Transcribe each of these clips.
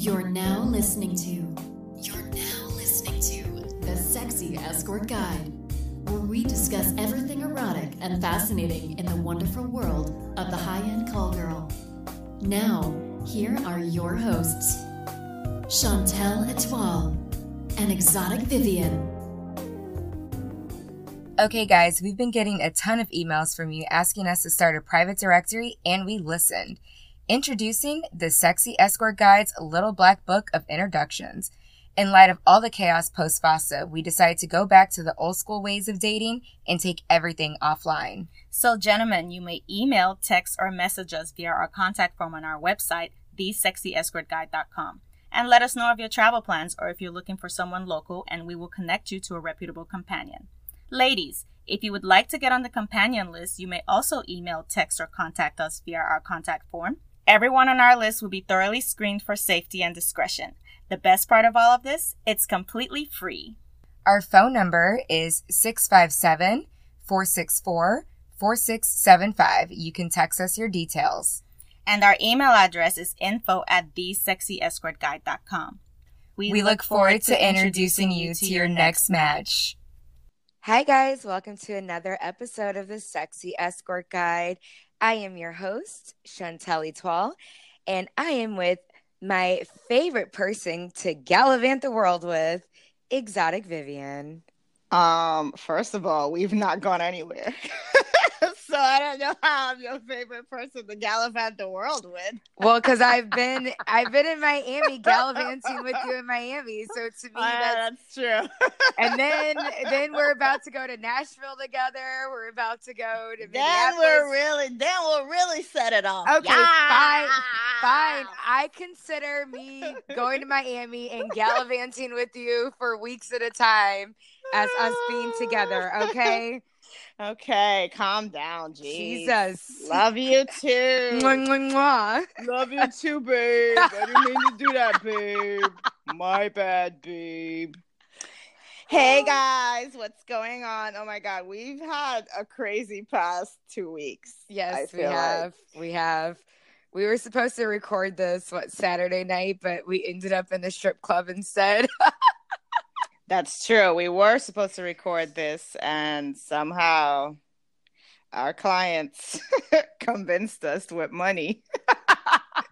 You're now listening to. You're now listening to the Sexy Escort Guide, where we discuss everything erotic and fascinating in the wonderful world of the high-end call girl. Now, here are your hosts, Chantel Etoile and Exotic Vivian. Okay, guys, we've been getting a ton of emails from you asking us to start a private directory, and we listened. Introducing the Sexy Escort Guide's Little Black Book of Introductions. In light of all the chaos post FOSTA, we decided to go back to the old school ways of dating and take everything offline. So, gentlemen, you may email, text, or message us via our contact form on our website, thesexyescortguide.com, and let us know of your travel plans or if you're looking for someone local, and we will connect you to a reputable companion. Ladies, if you would like to get on the companion list, you may also email, text, or contact us via our contact form. Everyone on our list will be thoroughly screened for safety and discretion. The best part of all of this, it's completely free. Our phone number is 657 464 4675. You can text us your details. And our email address is info at thesexyescortguide.com. We, we look forward to introducing you to your next match. Hi, guys. Welcome to another episode of the Sexy Escort Guide. I am your host, Chantel Etoile, and I am with my favorite person to gallivant the world with, Exotic Vivian. Um, first of all, we've not gone anywhere. so I don't know how I'm your favorite person to gallivant the world with. well, because I've been I've been in Miami gallivanting with you in Miami, so to me uh, that's, that's true. and then then we're about to go to Nashville together. We're about to go to then we're really then we'll really set it off. Okay, yeah. fine, fine. I consider me going to Miami and gallivanting with you for weeks at a time as us being together. Okay. Okay, calm down. Jesus. Love you too. Mwah, mwah, mwah. Love you too, babe. I didn't mean to do that, babe. My bad, babe. Hey guys, what's going on? Oh my god, we've had a crazy past two weeks. Yes, we have. Like. We have. We were supposed to record this what Saturday night, but we ended up in the strip club instead. That's true. We were supposed to record this, and somehow our clients convinced us with money.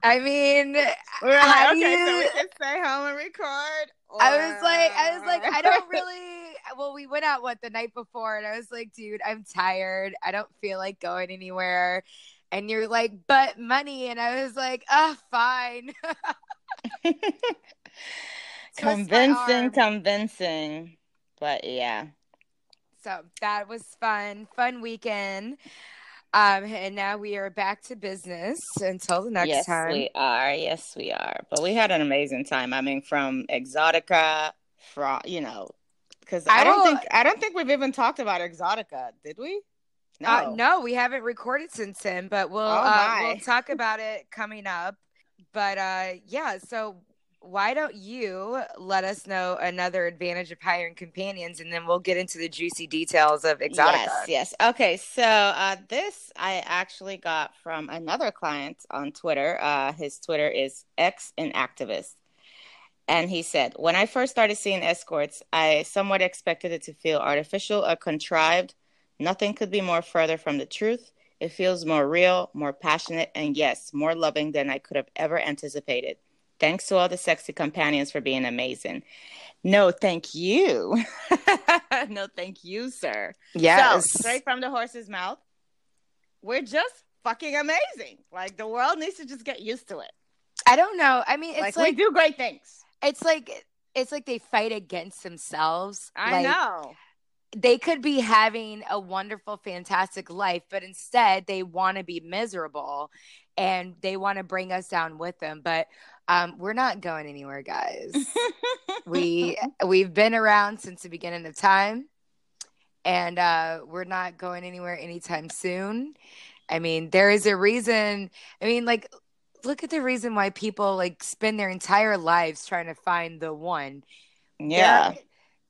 I mean, we were like, okay, you... so we can stay home and record. Or... I was like, I was like, I don't really. Well, we went out what the night before, and I was like, dude, I'm tired. I don't feel like going anywhere. And you're like, but money, and I was like, ah, oh, fine convincing, convincing. But yeah. So that was fun, fun weekend. Um, and now we are back to business until the next yes, time. Yes, we are. Yes, we are. But we had an amazing time. I mean, from Exotica, from you know, because I, I, don't think I don't think we've even talked about Exotica, did we? No, uh, no, we haven't recorded since then. But we'll oh uh, we'll talk about it coming up. But uh, yeah, so why don't you let us know another advantage of hiring companions and then we'll get into the juicy details of Exotica. Yes, yes. Okay, so uh, this I actually got from another client on Twitter. Uh, his Twitter is X and Activist. And he said, When I first started seeing escorts, I somewhat expected it to feel artificial or contrived. Nothing could be more further from the truth. It feels more real, more passionate, and yes, more loving than I could have ever anticipated. Thanks to all the sexy companions for being amazing. No, thank you. no, thank you, sir. Yes. So, straight from the horse's mouth. We're just fucking amazing. Like the world needs to just get used to it. I don't know. I mean, it's like, like we do great things. It's like it's like they fight against themselves. I like, know. They could be having a wonderful, fantastic life, but instead they want to be miserable and they want to bring us down with them. But um, we're not going anywhere, guys. we we've been around since the beginning of time, and uh, we're not going anywhere anytime soon. I mean, there is a reason. I mean, like, look at the reason why people like spend their entire lives trying to find the one. Yeah. They're,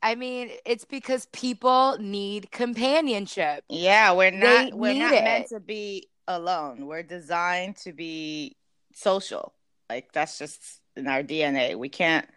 I mean, it's because people need companionship. Yeah, we're not we're not it. meant to be alone. We're designed to be social. Like that's just in our DNA. We can't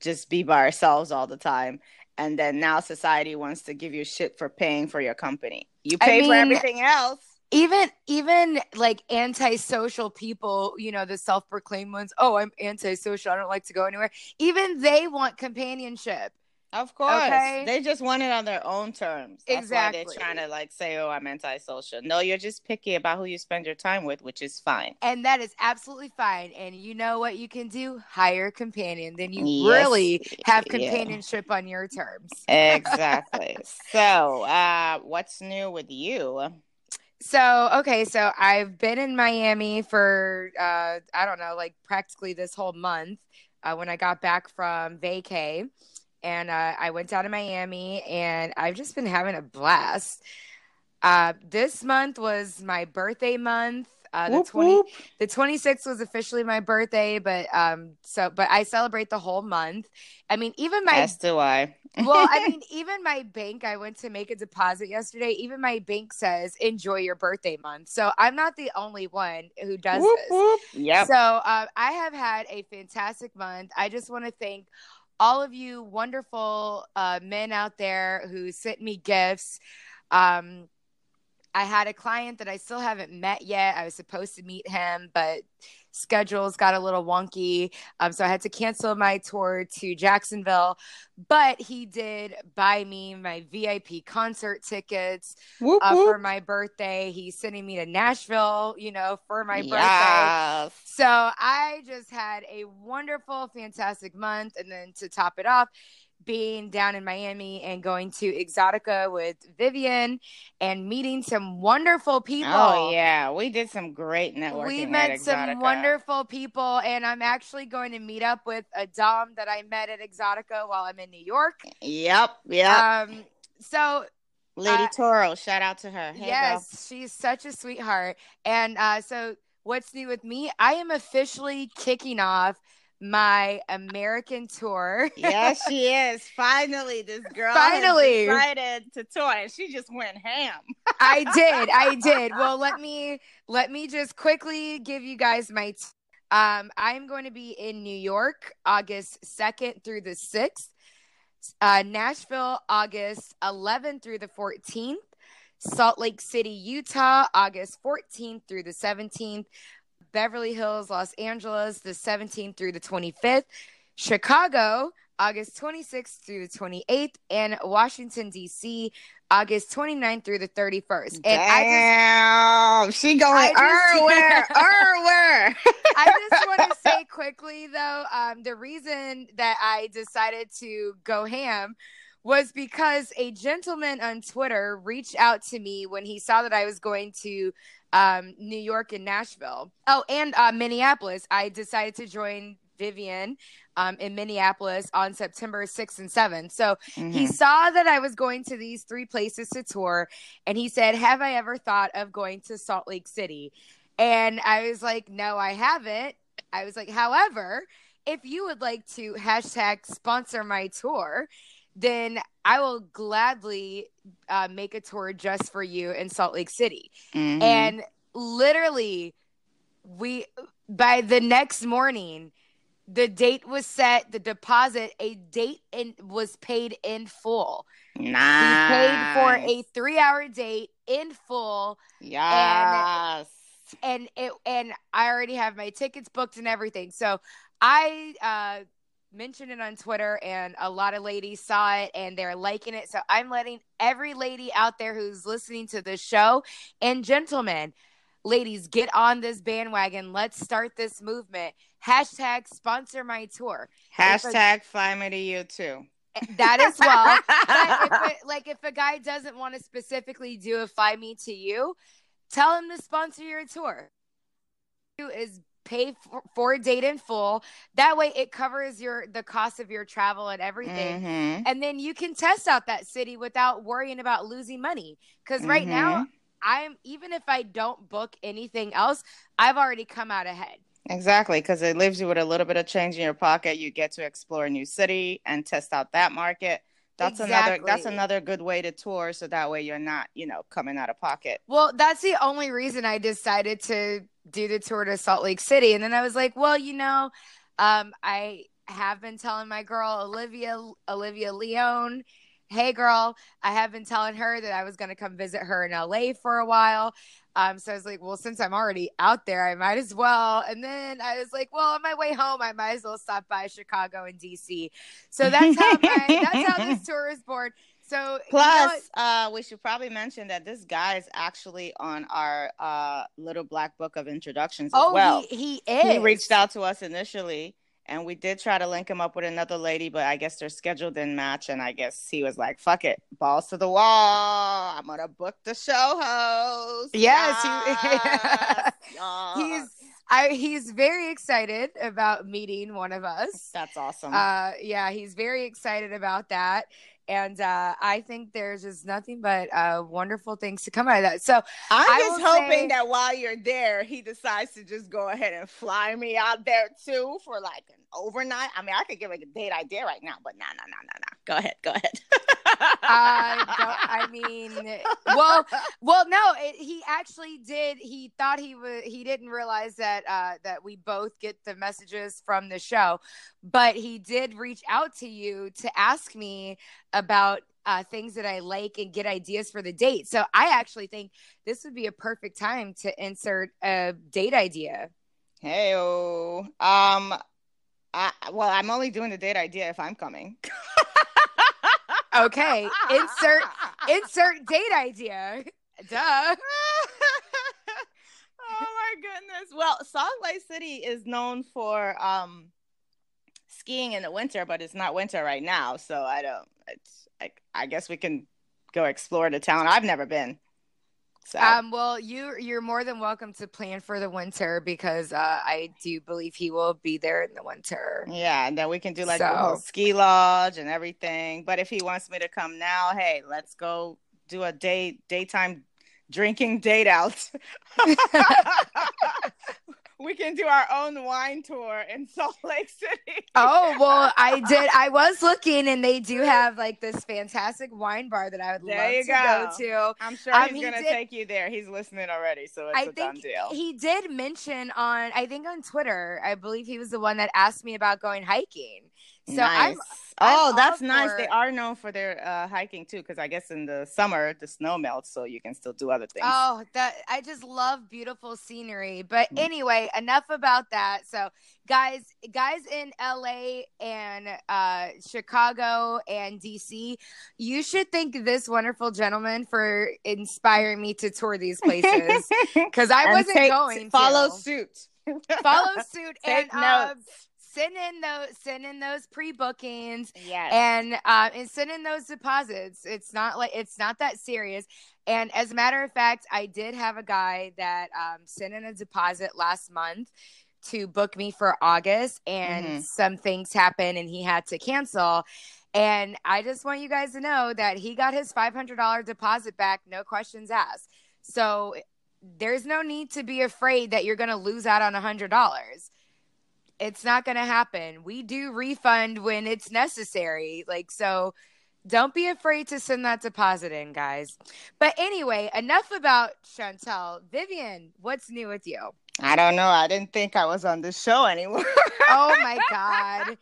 just be by ourselves all the time. And then now society wants to give you shit for paying for your company. You I pay for everything else. even even like antisocial people you know the self-proclaimed ones oh i'm antisocial i don't like to go anywhere even they want companionship Of course. Okay. They just want it on their own terms. That's why Exactly. they're trying to like say, oh, I'm antisocial. No, you're just picky about who you spend your time with, which is fine. and that is absolutely fine and you know what you can do hire a companion then you Yes. really have Yeah. companionship on your terms Exactly. so, uh, what's new with you? So okay, so I've been in Miami for uh I don't know, like practically this whole month. Uh, when I got back from vacay, and uh, I went down to Miami, and I've just been having a blast. Uh, this month was my birthday month. Uh, the Whoop, twenty whoop. the 26th was officially my birthday, but um so but I celebrate the whole month. I mean, even my As do I. well, I mean, even my bank, I went to make a deposit yesterday. Even my bank says enjoy your birthday month. So I'm not the only one who does Whoop, this. Yep. So uh, I have had a fantastic month. I just want to thank all of you wonderful uh, men out there who sent me gifts. Um, I had a client that I still haven't met yet. I was supposed to meet him, but schedules got a little wonky. Um, so I had to cancel my tour to Jacksonville. But he did buy me my VIP concert tickets Whoop, uh, whoop. for my birthday. He's sending me to Nashville, you know, for my birthday. So I just had a wonderful, fantastic month. And then to top it off, being down in Miami and going to Exotica with Vivian and meeting some wonderful people. Oh yeah, we did some great networking. We met some wonderful people, and I'm actually going to meet up with a Dom that I met at Exotica while I'm in New York. Yep, yep. Um, so Lady uh, Toro, shout out to her. Hey, yes, she's such a sweetheart. And uh, so, what's new with me? I am officially kicking off my American tour. yes, she is. Finally, this girl Finally. decided to tour, and she just went ham. I did, I did. Well, let me let me just quickly give you guys my. T- um, I'm going to be in New York August 2nd through the 6th, uh, Nashville August 11th through the 14th, Salt Lake City, Utah August 14th through the 17th, Beverly Hills, Los Angeles the 17th through the 25th, Chicago August 26th through the 28th, and Washington, D.C. August 29th through the 31st. And I Damn, she going just- everywhere, everywhere. I just want to say quickly though, um, the reason that I decided to go ham was because a gentleman on Twitter reached out to me when he saw that I was going to um, New York and Nashville. Oh, and uh, Minneapolis. I decided to join Vivian um, in Minneapolis on September 6th and 7th. So he Mhm. saw that I was going to these three places to tour, and he said, Have I ever thought of going to Salt Lake City? And I was like, No, I haven't. I was like, However, if you would like to hashtag sponsor my tour, then I will gladly uh, make a tour just for you in Salt Lake City. Mhm. And literally, we by the next morning, the date was set, the deposit, a date in, was paid in full. nice. We paid for a three hour date in full yes. and it and I already have my tickets booked and everything. So I uh mentioned it on Twitter and a lot of ladies saw it and they're liking it. So I'm letting every lady out there who's listening to this show and gentlemen, ladies, get on this bandwagon. Let's start this movement. Hashtag sponsor my tour. Hashtag fly me to you too. Eh, that as well. if it, like if a guy doesn't want to specifically do a fly me to you, tell him to sponsor your tour. Is pay for, for a date in full. That way it covers your the cost of your travel and everything. Mhm. And then you can test out that city without worrying about losing money. Because right now, Mhm. I'm even if I don't book anything else, I've already come out ahead. Exactly, because it leaves you with a little bit of change in your pocket. You get to explore a new city and test out that market. That's another that's another good way to tour so that way you're not, you know, coming out of pocket. Well, that's the only reason I decided to do the tour to Salt Lake City. And then I was like, well, you know, Um, I have been telling my girl Olivia Olivia Leone, hey girl, I have been telling her that I was going to come visit her in LA for a while. Um, so I was like, well, since I'm already out there, I might as well. And then I was like, well, on my way home, I might as well stop by Chicago and DC. So that's how my that's how this tour is born. So plus, you know uh, we should probably mention that this guy is actually on our uh, little black book of introductions as oh, well. He, he is. He reached out to us initially and we did try to link him up with another lady, but I guess their schedule didn't match. And I guess he was like, fuck it, balls to the wall. I'm to book the show host. Yes. yes. He, yes. He's. I, he's very excited about meeting one of us. That's awesome. Uh, yeah, he's very excited about that and uh, I think there's just nothing but uh, wonderful things to come out of that. So I'm just hoping say, that while you're there, he decides to just go ahead and fly me out there too for like an overnight. I mean, I could give like a date idea right now, but no, no, no, no, no. Go ahead, go ahead. uh, I mean, well, well, no. It, he actually did. He thought he was. He didn't realize that uh, that we both get the messages from the show, but he did reach out to you to ask me about uh, things that I like and get ideas for the date. So I actually think this would be a perfect time to insert a date idea. Hey, um, I, well, I'm only doing the date idea if I'm coming. okay, insert insert date idea. Duh. oh my goodness. Well, Salt Lake City is known for um skiing in the winter, but it's not winter right now, so I don't it's I, I guess we can go explore the town. I've never been. So. Um, well, you you're more than welcome to plan for the winter because uh, I do believe he will be there in the winter. Yeah, and then we can do like so. a ski lodge and everything. But if he wants me to come now, hey, let's go do a day daytime drinking date out. we can do our own wine tour in Salt Lake City. oh well, I did. I was looking, and they do have like this fantastic wine bar that I would there love to go. go. to. I'm sure um, he's he gonna did, take you there. He's listening already, so it's I a done deal. He did mention on, I think on Twitter, I believe he was the one that asked me about going hiking. So nice. I'm, oh, I'm that's nice. They are known for their uh, hiking too, because I guess in the summer the snow melts, so you can still do other things. Oh, that I just love beautiful scenery. But mm. anyway, enough about that. So, guys, guys in LA and uh, Chicago and DC, you should thank this wonderful gentleman for inspiring me to tour these places because I wasn't take, going. Follow to. suit. follow suit take and uh, notes. Uh, send in those send in those pre-bookings yes. and uh and send in those deposits. It's not like it's not that serious. And as a matter of fact i did have a guy that um sent in a deposit last month to book me for august and mm-hmm. some things happened and he had to cancel. And i just want you guys to know that he got his $500 deposit back no questions asked. So there's no need to be afraid that you're going to lose out on a $100 it's not going to happen. We do refund when it's necessary. Like, so don't be afraid to send that deposit in, guys. But anyway, enough about Chantel. Vivian, what's new with you? I don't know. I didn't think I was on the show anymore. oh my God.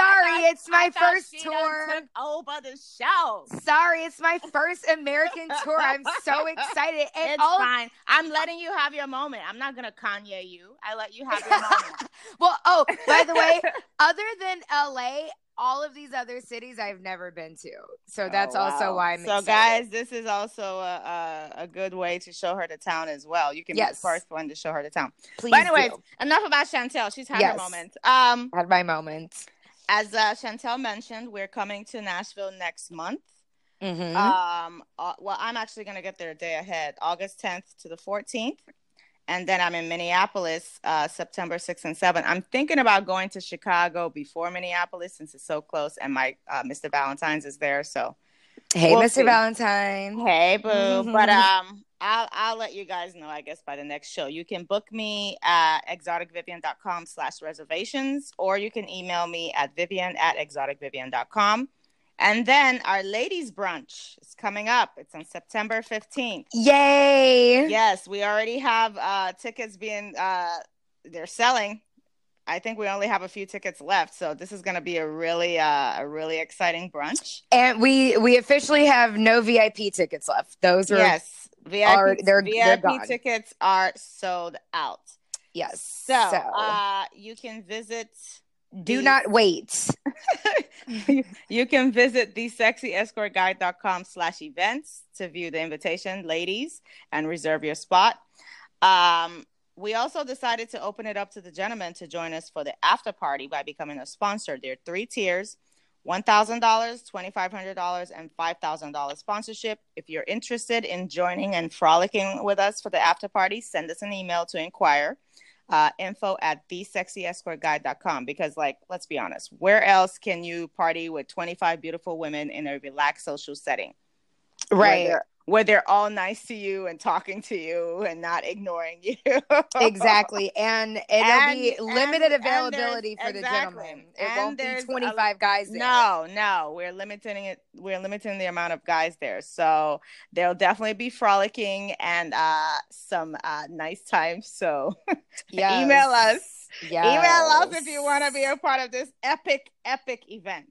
Sorry, thought, it's my first tour. Took over the show. Sorry, it's my first American tour. I'm so excited. And it's all... fine. I'm letting you have your moment. I'm not gonna Kanye you. I let you have your moment. well, oh, by the way, other than LA, all of these other cities I've never been to. So that's oh, wow. also why I'm so excited. guys, this is also a, a, a, good way to show her the town as well. You can yes. be the first one to show her the town. Please. But anyways, do. enough about Chantel. She's had yes. her moment. Um had my moment as uh, Chantel mentioned, we're coming to Nashville next month. Mm-hmm. Um, uh, well, I'm actually going to get there a day ahead, August 10th to the 14th. And then I'm in Minneapolis, uh, September 6th and 7th. I'm thinking about going to Chicago before Minneapolis since it's so close, and my uh, Mr. Valentine's is there. So, hey, we'll Mr. See. Valentine. Hey, boo. Mm-hmm. But um, I'll I'll let you guys know, I guess, by the next show. You can book me at exoticvivian.com slash reservations, or you can email me at vivian at exoticvivian.com. And then our ladies brunch is coming up. It's on September 15th. Yay! Yes, we already have uh, tickets being uh, they're selling. I think we only have a few tickets left, so this is going to be a really uh, a really exciting brunch. And we we officially have no VIP tickets left. Those are yes, VIP are- they're- VIP they're tickets are sold out. yes. So, uh, you can visit. do the- not wait. you can visit thesexyescortguide.com slash events to view the invitation, ladies, and reserve your spot. Um, we also decided to open it up to the gentlemen to join us for the after party by becoming a sponsor. There are three tiers $1,000, $2,500, and $5,000 sponsorship. If you're interested in joining and frolicking with us for the after party, send us an email to inquire. Uh, info at thesexyescortguide.com because like let's be honest where else can you party with 25 beautiful women in a relaxed social setting Right. Where they're all nice to you and talking to you and not ignoring you exactly. And it'll And- be limited and availability for the gentlemen. It And won't be there's a- 25 guys there. No, no, we're limiting it. We're limiting the amount of guys there, so there'll definitely be frolicking and uh, some uh, nice times. So Yes. email us. Yes. email us if you want to be a part of this epic, epic event.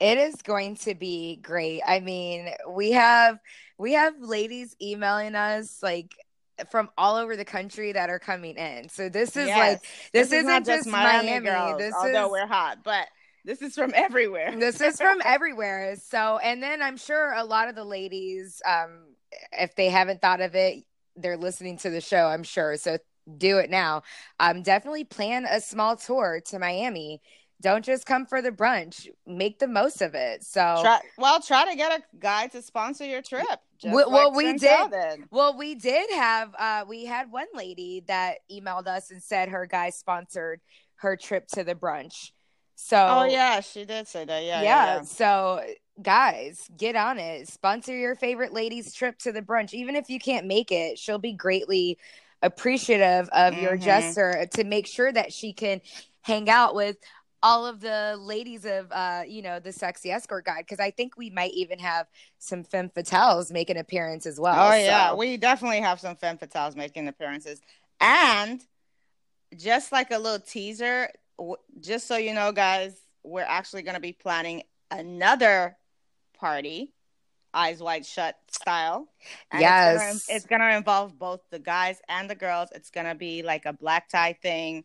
It is going to be great. I mean, we have we have ladies emailing us like from all over the country that are coming in. So this is like Yes. this, is isn't not just Miami. girls, this although is we're hot, but this is from everywhere. this is from everywhere. So, and then I'm sure a lot of the ladies, um, if they haven't thought of it, they're listening to the show. I'm sure. So do it now. Um, definitely plan a small tour to Miami. Don't just come for the brunch. Make the most of it. So, Try, well, try to get a guy to sponsor your trip. just Well- well, we did. well, we did have, uh, we had one lady that emailed us and said her guy sponsored her trip to the brunch. So, Oh yeah, she did say that. Yeah, yeah, yeah. so guys get on it sponsor your favorite lady's trip to the brunch even if you can't make it she'll be greatly appreciative of your Mhm. gesture to make sure that she can hang out with all of the ladies of uh you know the sexy escort guide because i think we might even have some femme fatales make an appearance as well Oh yeah, we definitely have some femme fatales making appearances, and just like a little teaser, w- just so you know, guys, we're actually going to be planning another party, eyes wide shut style. And Yes. it's going to involve both the guys and the girls. It's going to be like a black tie thing,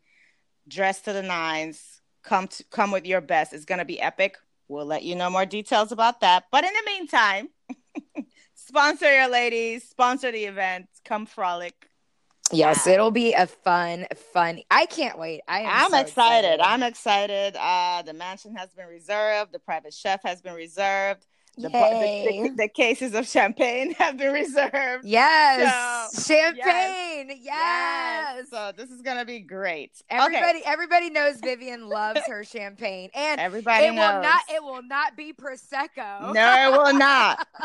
dressed to the nines. Come to, come with your best. It's going to be epic. We'll let you know more details about that. But in the meantime, sponsor your ladies, sponsor the event, come frolic. yes Yeah. it'll be a fun fun i can't wait i am I'm so excited. I'm excited. Uh, the mansion has been reserved. The private chef has been reserved. The, the, the, the cases of champagne have been reserved. Yes, So, champagne. Yes. Yes. So this is gonna be great. Everybody, okay. everybody knows Vivian loves her champagne, and Everybody it will not. It will not be prosecco. no, it will not.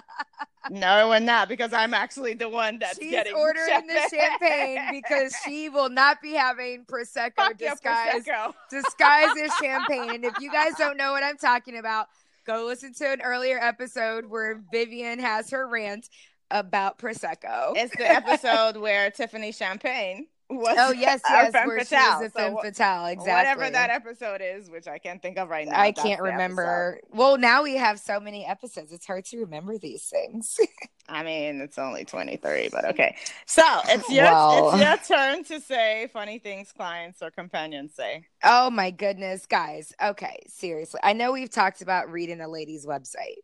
No, it will not because I'm actually the one that's She's getting ordering the champagne because she will not be having prosecco Fuck your disguised Prosecco. disguised as champagne. And if you guys don't know what I'm talking about, go listen to an earlier episode where Vivian has her rant about prosecco. It's the episode where Tiffany Champagne was. Oh yes, yes, femme where fatale. she was a femme wh- fatale. Exactly. Whatever that episode is, which I can't think of right now. I can't remember. Well, now we have so many episodes; it's hard to remember these things. I mean, it's only 23, but okay. So it's your Well. it's your turn to say funny things clients or companions say. oh my goodness, guys! Okay, seriously, I know we've talked about reading a lady's website,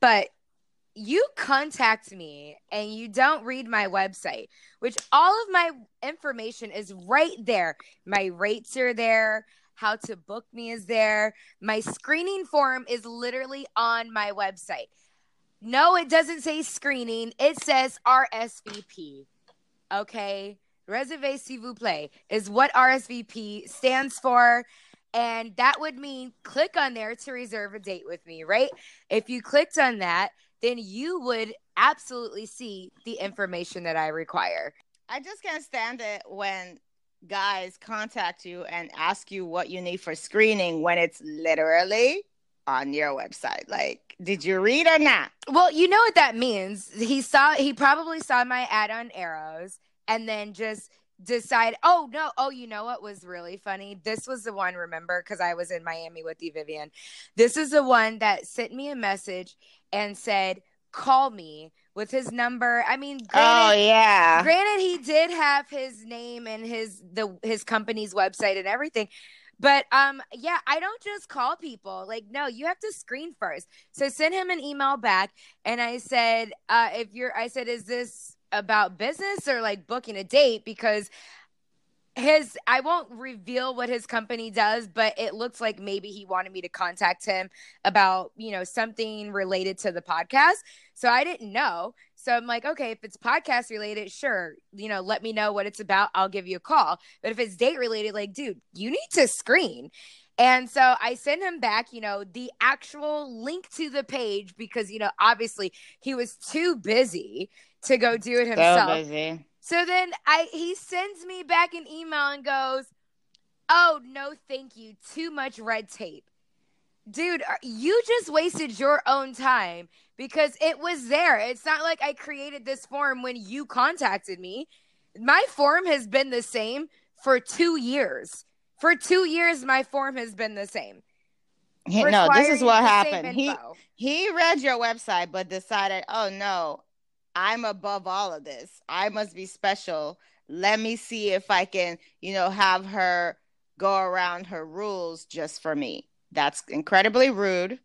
but you contact me and you don't read my website, which all of my information is right there. My rates are there. How to book me is there. My screening form is literally on my website. No, it doesn't say screening. It says RSVP. Okay. Reservez s'il vous plaît is what RSVP stands for. And that would mean click on there to reserve a date with me, right? If you clicked on that, then you would absolutely see the information that I require. I just can't stand it when guys contact you and ask you what you need for screening when it's literally on your website. Like, did you read or not? Well, you know what that means. He saw he probably saw my ad on Eros and then just decide oh no oh you know what was really funny this was the one remember because i was in miami with you vivian this is the one that sent me a message and said call me with his number. I mean oh yeah. granted he did have his name and his the his company's website and everything but um yeah i don't just call people. Like no you have to screen first. So send him an email back and i said uh if you're i said is this about business or like booking a date? Because his I won't reveal what his company does, but it looks like maybe he wanted me to contact him about, you know, something related to the podcast. So I didn't know. So I'm like, okay, if it's podcast related, sure, you know, let me know what it's about. I'll give you a call. But if it's date related, like, dude, you need to screen. And so I sent him back, you know, the actual link to the page because, you know, obviously he was too busy to go do it himself. So busy. So then I he sends me back an email and goes, "Oh, no thank you. Too much red tape." Dude, uh, you just wasted your own time because it was there. It's not like I created this form when you contacted me. My form has been the same for 2 years. For 2 years my form has been the same. He, no, this is what happened. He he read your website but decided, "Oh no, I'm above all of this. I must be special. Let me see if I can, you know, have her go around her rules just for me." That's incredibly rude.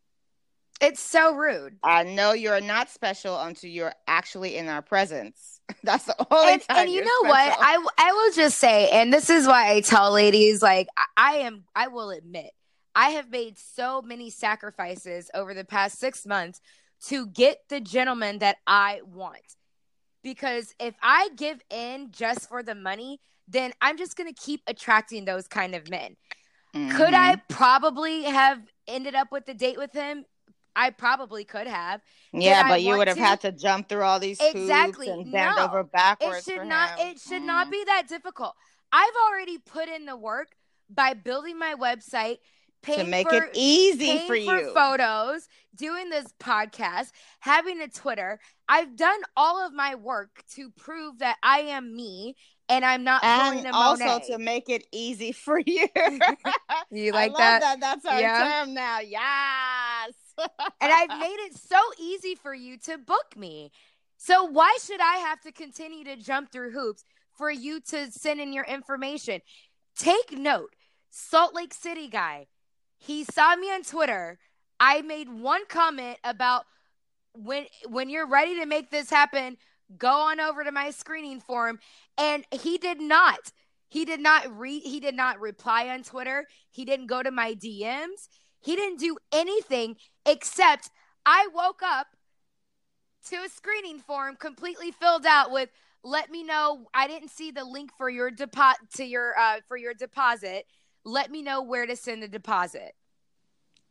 It's so rude. I know you're not special until you're actually in our presence. That's the only and, time. and you know what? I I will just say, and this is why I tell ladies, like I, I am. I will admit, I have made so many sacrifices over the past six months to get the gentleman that I want. Because if I give in just for the money, then I'm just gonna keep attracting those kind of men. Could I Mhm. probably have ended up with a date with him? I probably could have. Yeah, but you would have to? had to jump through all these hoops Exactly. and bend No. over It backwards. should for not him. it should not Mhm. be that difficult. I've already put in the work by building my website, to make for it easy for you. photos, doing this podcast, having a Twitter. I've done all of my work to prove that I am me and I'm not and also Monet. to make it easy for you. you I like love that? That's our Yeah. term now. Yes. and I've made it so easy for you to book me. So why should I have to continue to jump through hoops for you to send in your information? Take note, Salt Lake City guy. He saw me on Twitter. I made one comment about when when you're ready to make this happen, go on over to my screening form and he did not. He did not read he did not reply on Twitter. He didn't go to my DMs. He didn't do anything except I woke up to a screening form completely filled out with let me know I didn't see the link for your deposit to your uh for your deposit. Let me know where to send the deposit.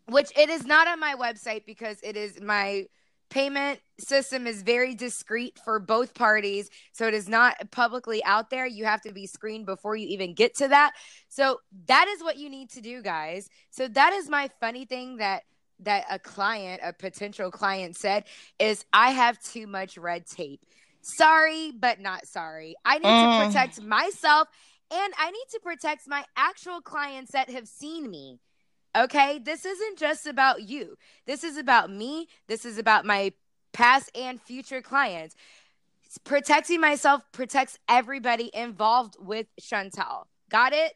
Which it is not on my website because it is my payment system is very discreet for both parties. So it is not publicly out there. You have to be screened before you even get to that. So that is what you need to do guys. So that is my funny thing that that a client a potential client said is i have too much red tape. Sorry but not sorry. I need Mm. to protect myself and i need to protect my actual clients that have seen me Okay, this isn't just about you. This is about me. This is about my past and future clients. Protecting myself protects everybody involved with Chantel. Got it?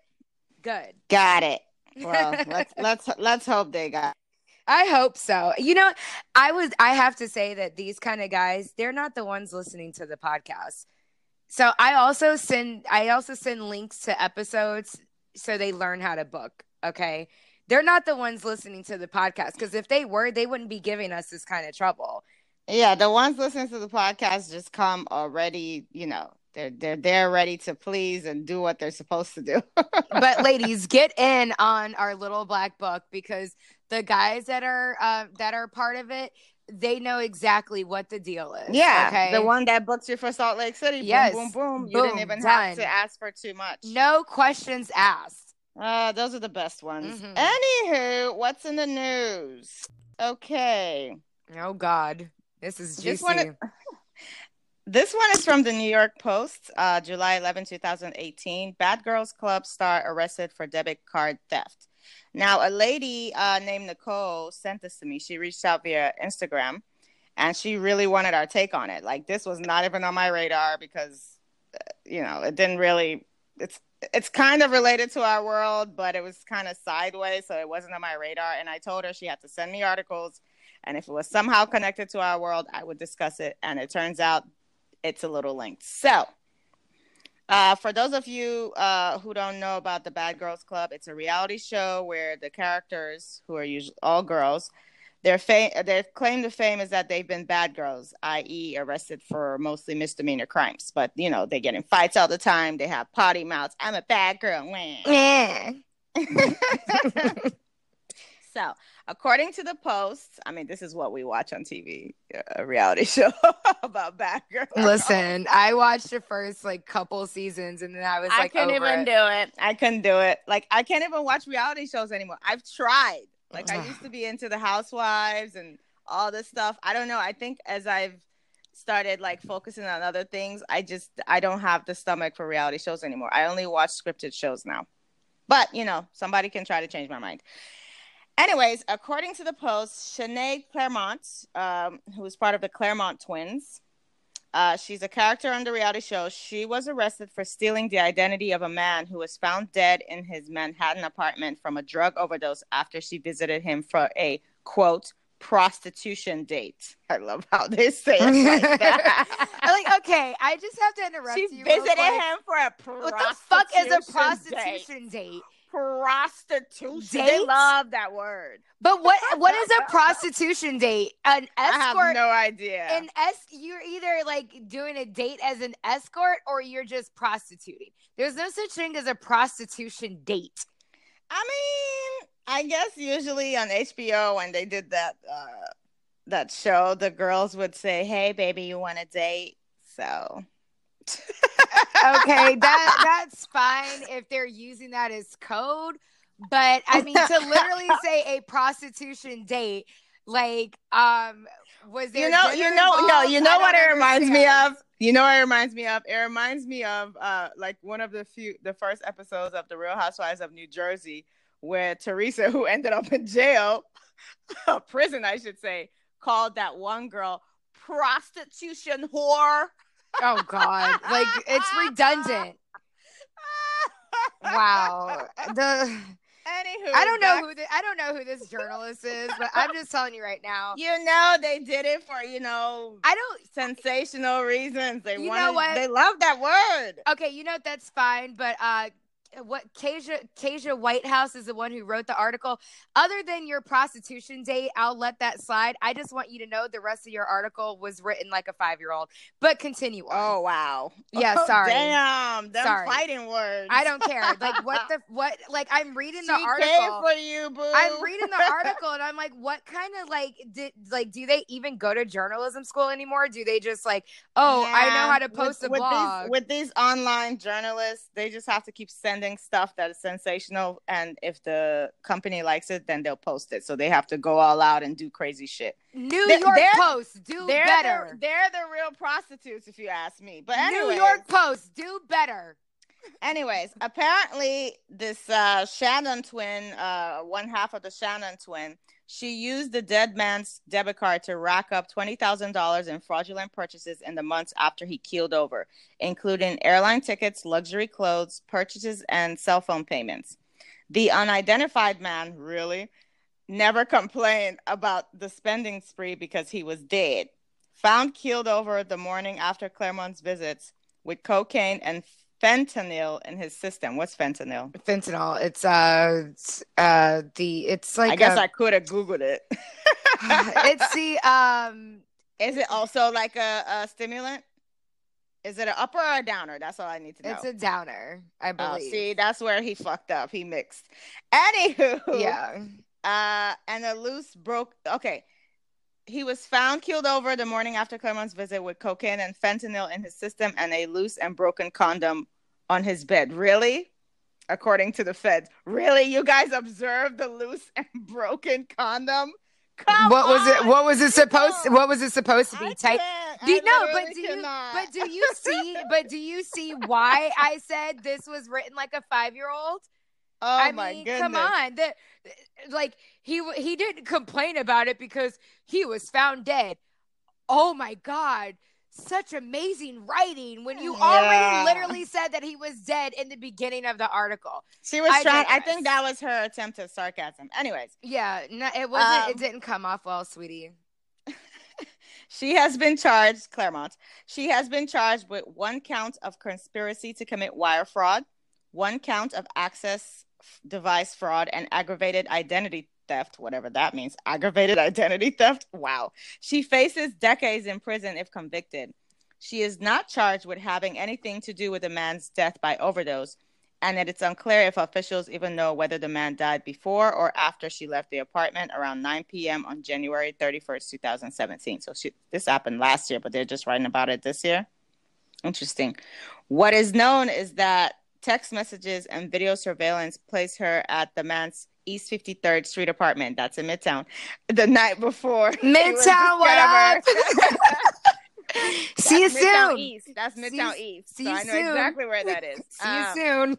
Good. Got it. Well, let's let's let's hope they got. I hope so. You know, I was I have to say that these kind of guys, they're not the ones listening to the podcast. So I also send I also send links to episodes so they learn how to book, okay? They're not the ones listening to the podcast because if they were, they wouldn't be giving us this kind of trouble. Yeah, the ones listening to the podcast just come already. You know, they're they're there ready to please and do what they're supposed to do. But ladies, get in on our little black book because the guys that are uh, that are part of it, they know exactly what the deal is. yeah, okay? the one that booked you for Salt Lake City. Yes. Boom, boom, boom. You Boom, didn't even have to ask for too much. no questions asked. Uh, those are the best ones. Mhm. Anywho, what's in the news? Okay. Oh God, this is juicy. Just wanna- This one is from the New York Post, uh, July 11, 2018. Bad Girls Club star arrested for debit card theft. Now, a lady uh, named Nicole sent this to me. She reached out via Instagram and she really wanted our take on it. Like, this was not even on my radar because, uh, you know, it didn't really, it's, it's kind of related to our world, but it was kind of sideways. So it wasn't on my radar. And I told her she had to send me articles. And if it was somehow connected to our world, I would discuss it. And it turns out it's a little linked. So, uh, for those of you uh, who don't know about the Bad Girls Club, it's a reality show where the characters, who are usually all girls, their fame, their claim to fame is that they've been bad girls, i.e., arrested for mostly misdemeanor crimes. But you know, they get in fights all the time. They have potty mouths. I'm a bad girl. Yeah. so, according to the post, I mean, this is what we watch on TV, a reality show about bad girls. Listen, I watched the first like couple seasons, and then I was like, I couldn't even it. do it. I couldn't do it. Like, I can't even watch reality shows anymore. I've tried. Like, I used to be into the Housewives and all this stuff. I don't know. I think as I've started like focusing on other things, I just I don't have the stomach for reality shows anymore. I only watch scripted shows now. But you know, somebody can try to change my mind. Anyways, according to the post, Shannon Claremont, um, who is part of the Claremont twins, uh, she's a character on the reality show. She was arrested for stealing the identity of a man who was found dead in his Manhattan apartment from a drug overdose after she visited him for a quote prostitution date. I love how they say it like that. I'm like, okay, I just have to interrupt she you. visited him for a prostitution What the fuck is a prostitution date. Prostitution date? They love that word. But what what is a prostitution date? An I have escort no idea. an es you're either like doing a date as an escort or you're just prostituting. There's no such thing as a prostitution date. I mean, I guess usually on HBO when they did that uh that show, the girls would say, "Hey, baby, you want a date?" So Okay, that that's fine if they're using that as code. But I mean to literally say a prostitution date, like um was there you know, you know, no, you know what it reminds me of. You know what it reminds me of. It reminds me of uh like one of the few, the first episodes of the Real Housewives of New Jersey, where Teresa, who ended up in jail, prison, I should say, called that one girl prostitution whore. Oh god. Like it's redundant. Wow. The Anywho, I don't know who the, I don't know who this journalist is, but I'm just telling you right now. You know they did it for you know I don't sensational reasons. They You know what? They love that word. Okay, you know that's fine, but uh what Kasia Kasia Whitehouse is the one who wrote the article. Other than your prostitution date, I'll let that slide. I just want you to know the rest of your article was written like a five year old. But continue on. Oh wow. Yeah, Oh, sorry. Damn, them Sorry. fighting words. I don't care. Like what the what like I'm reading the article. came for you, boo. I'm reading the article and I'm like, what kind of like did like do they even go to journalism school anymore? Do they just like, oh, I know how to post with, a with blog? These, with these online journalists, they just have to keep sending stuff that is sensational, and if the company likes it, then they'll post it. So they have to go all out and do crazy shit. New They- York Post, do They're better. The, they're the real prostitutes, if you ask me. But New York Post, do better. Anyways, apparently this uh, Shannon twin, uh, one half of the Shannon twin, she used the dead man's debit card to rack up twenty thousand dollars in fraudulent purchases in the months after he keeled over, including airline tickets, luxury clothes, purchases, and cell phone payments. The unidentified man really never complained about the spending spree because he was dead. Found keeled over the morning after Claremont's visits with cocaine and fentanyl in his system. What's fentanyl? Fentanyl. It's uh, it's, uh, the it's like I guess a- I could have googled it. it's the um. Is it also like a, a stimulant? Is it an upper or a downer? That's all I need to know. It's a downer, I Oh, believe. see, that's where he fucked up. He mixed. Anywho, yeah. Uh, and a loose broke. Okay. He was found killed over the morning after Claremont's visit with cocaine and fentanyl in his system and a loose and broken condom on his bed. Really? According to the feds. Really? You guys observed the loose and broken condom? Come What was it? What was it supposed? What was it supposed to be? Tight. Do you? But do you? But do you see? But do you see why I said this was written like a five year old? Oh I my mean, goodness! come on. The, like he he didn't complain about it because he was found dead. Oh my god. Such amazing writing when you Yeah. already literally said that he was dead in the beginning of the article. She was I trying. I think that was her attempt at sarcasm. Anyways, Yeah, no, it wasn't. Um, it didn't come off well, sweetie. she has been charged. Claremont. She has been charged with one count of conspiracy to commit wire fraud, one count of access device fraud, and aggravated identity theft. Whatever that means. Aggravated identity theft. Wow. She faces decades in prison if convicted. She is not charged with having anything to do with the man's death by overdose, and that it's unclear if officials even know whether the man died before or after she left the apartment around 9 p.m. on January 31st, 2017. So she, this happened last year, but they're just writing about it this year. Interesting. What is known is that text messages and video surveillance place her at the man's East 53rd Street apartment. That's in Midtown. The night before. Midtown, what discovered. See you Midtown soon. East. That's Midtown you- East. see so you I know soon. exactly where that is. See you Um, soon.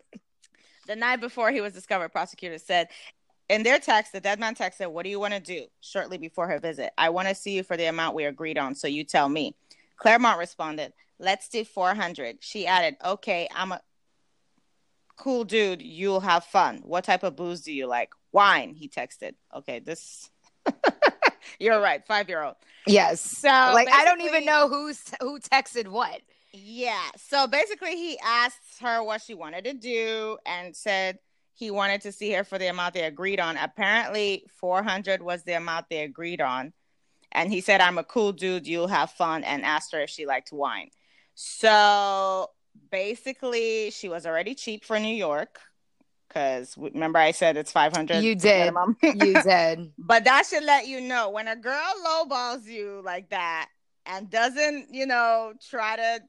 the night before he was discovered, prosecutors said in their text, the dead man texted, What do you want to do? shortly before her visit. I want to see you for the amount we agreed on, so you tell me. Claremont responded, Let's do 400. She added, Okay, I'm a cool dude. You'll have fun. What type of booze do you like? Wine, he texted. Okay, this. You're right, five year old. Yes. So, like I don't even know who's who texted what. Yeah. So basically, he asked her what she wanted to do and said he wanted to see her for the amount they agreed on. Apparently, 400 was the amount they agreed on. And he said, I'm a cool dude. You'll have fun. And asked her if she liked wine. So basically, she was already cheap for New York. Because remember, I said it's 500 You did. minimum. You did. But that should let you know when a girl lowballs you like that and doesn't, you know, try to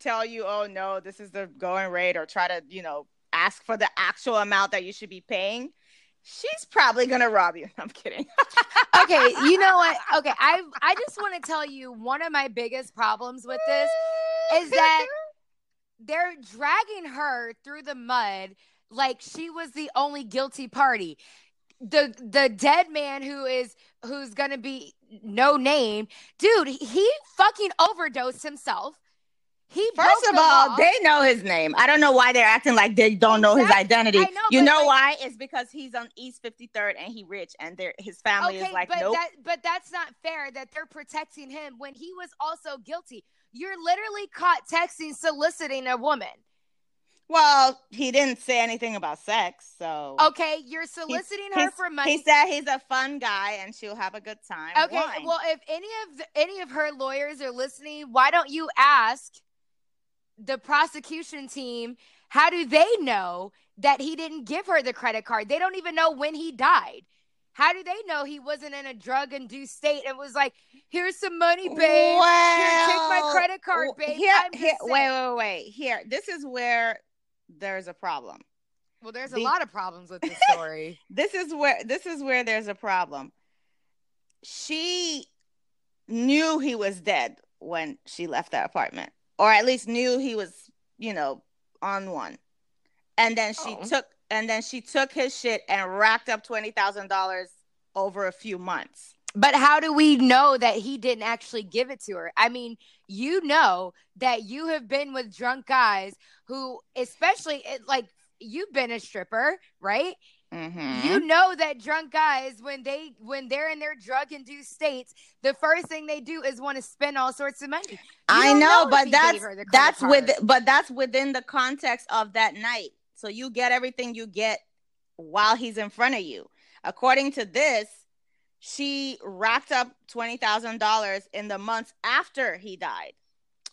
tell you, oh no, this is the going rate, or try to, you know, ask for the actual amount that you should be paying, she's probably gonna rob you. I'm kidding. okay, you know what? Okay, I I just want to tell you one of my biggest problems with this is that they're dragging her through the mud like she was the only guilty party. The the dead man who is who's gonna be no name, dude. He fucking overdosed himself. He First of all, law. they know his name. I don't know why they're acting like they don't know his identity. I know, you know like- why? It's because he's on East 53rd and he rich, and their his family okay, is like, but nope. that but that's not fair that they're protecting him when he was also guilty. You're literally caught texting soliciting a woman. well, he didn't say anything about sex, so Okay, you're soliciting her He's- for money. He said he's a fun guy and she'll have a good time. Okay, Wine. well, if any of the, any of her lawyers are listening, why don't you ask the prosecution team how do they know that he didn't give her the credit card? They don't even know when he died. How do they know he wasn't in a drug induced state and was like, "Here's some money, babe. Here, take my credit card, babe." Here, here, wait, wait, wait. Here, this is where there's a problem. Well, there's a lot of problems with this story. This is where this is where there's a problem. She knew he was dead when she left that apartment, or at least knew he was, you know, on one. And then she Oh. took and then she took his shit and racked up twenty thousand dollars over a few months. but how do we know that he didn't actually give it to her? I mean, you know that you have been with drunk guys who, especially it, like you've been a stripper, right? Mhm. You know that drunk guys when they when they're in their drug induced states, the first thing they do is want to spend all sorts of money. You I don't know, but that's gave her the credit that's with but that's within the context of that night. So you get everything you get while he's in front of you. According to this, she racked up twenty thousand dollars in the months after he died.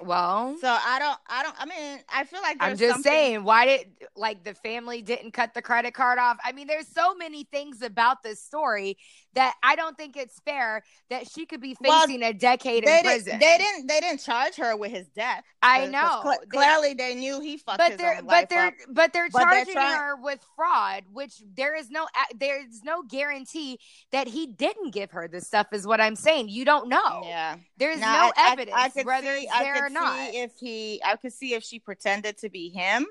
Well, So I don't, I don't. I mean, I feel like I'm just something- saying, why did like the family didn't cut the credit card off? I mean, there's so many things about this story that I don't think it's fair that she could be Well, facing a decade in prison. they didn't. They didn't charge her with his death. I know. cle- They- clearly, they knew he fucked but they're but they're up. but they're But they're charging trying- her with fraud, which there is no there's no guarantee that he didn't give her this stuff. Is what I'm saying. You don't know. Yeah. There's Now, no I- I- evidence I could whether see, I there could or not. see if he, I could see if she pretended to be him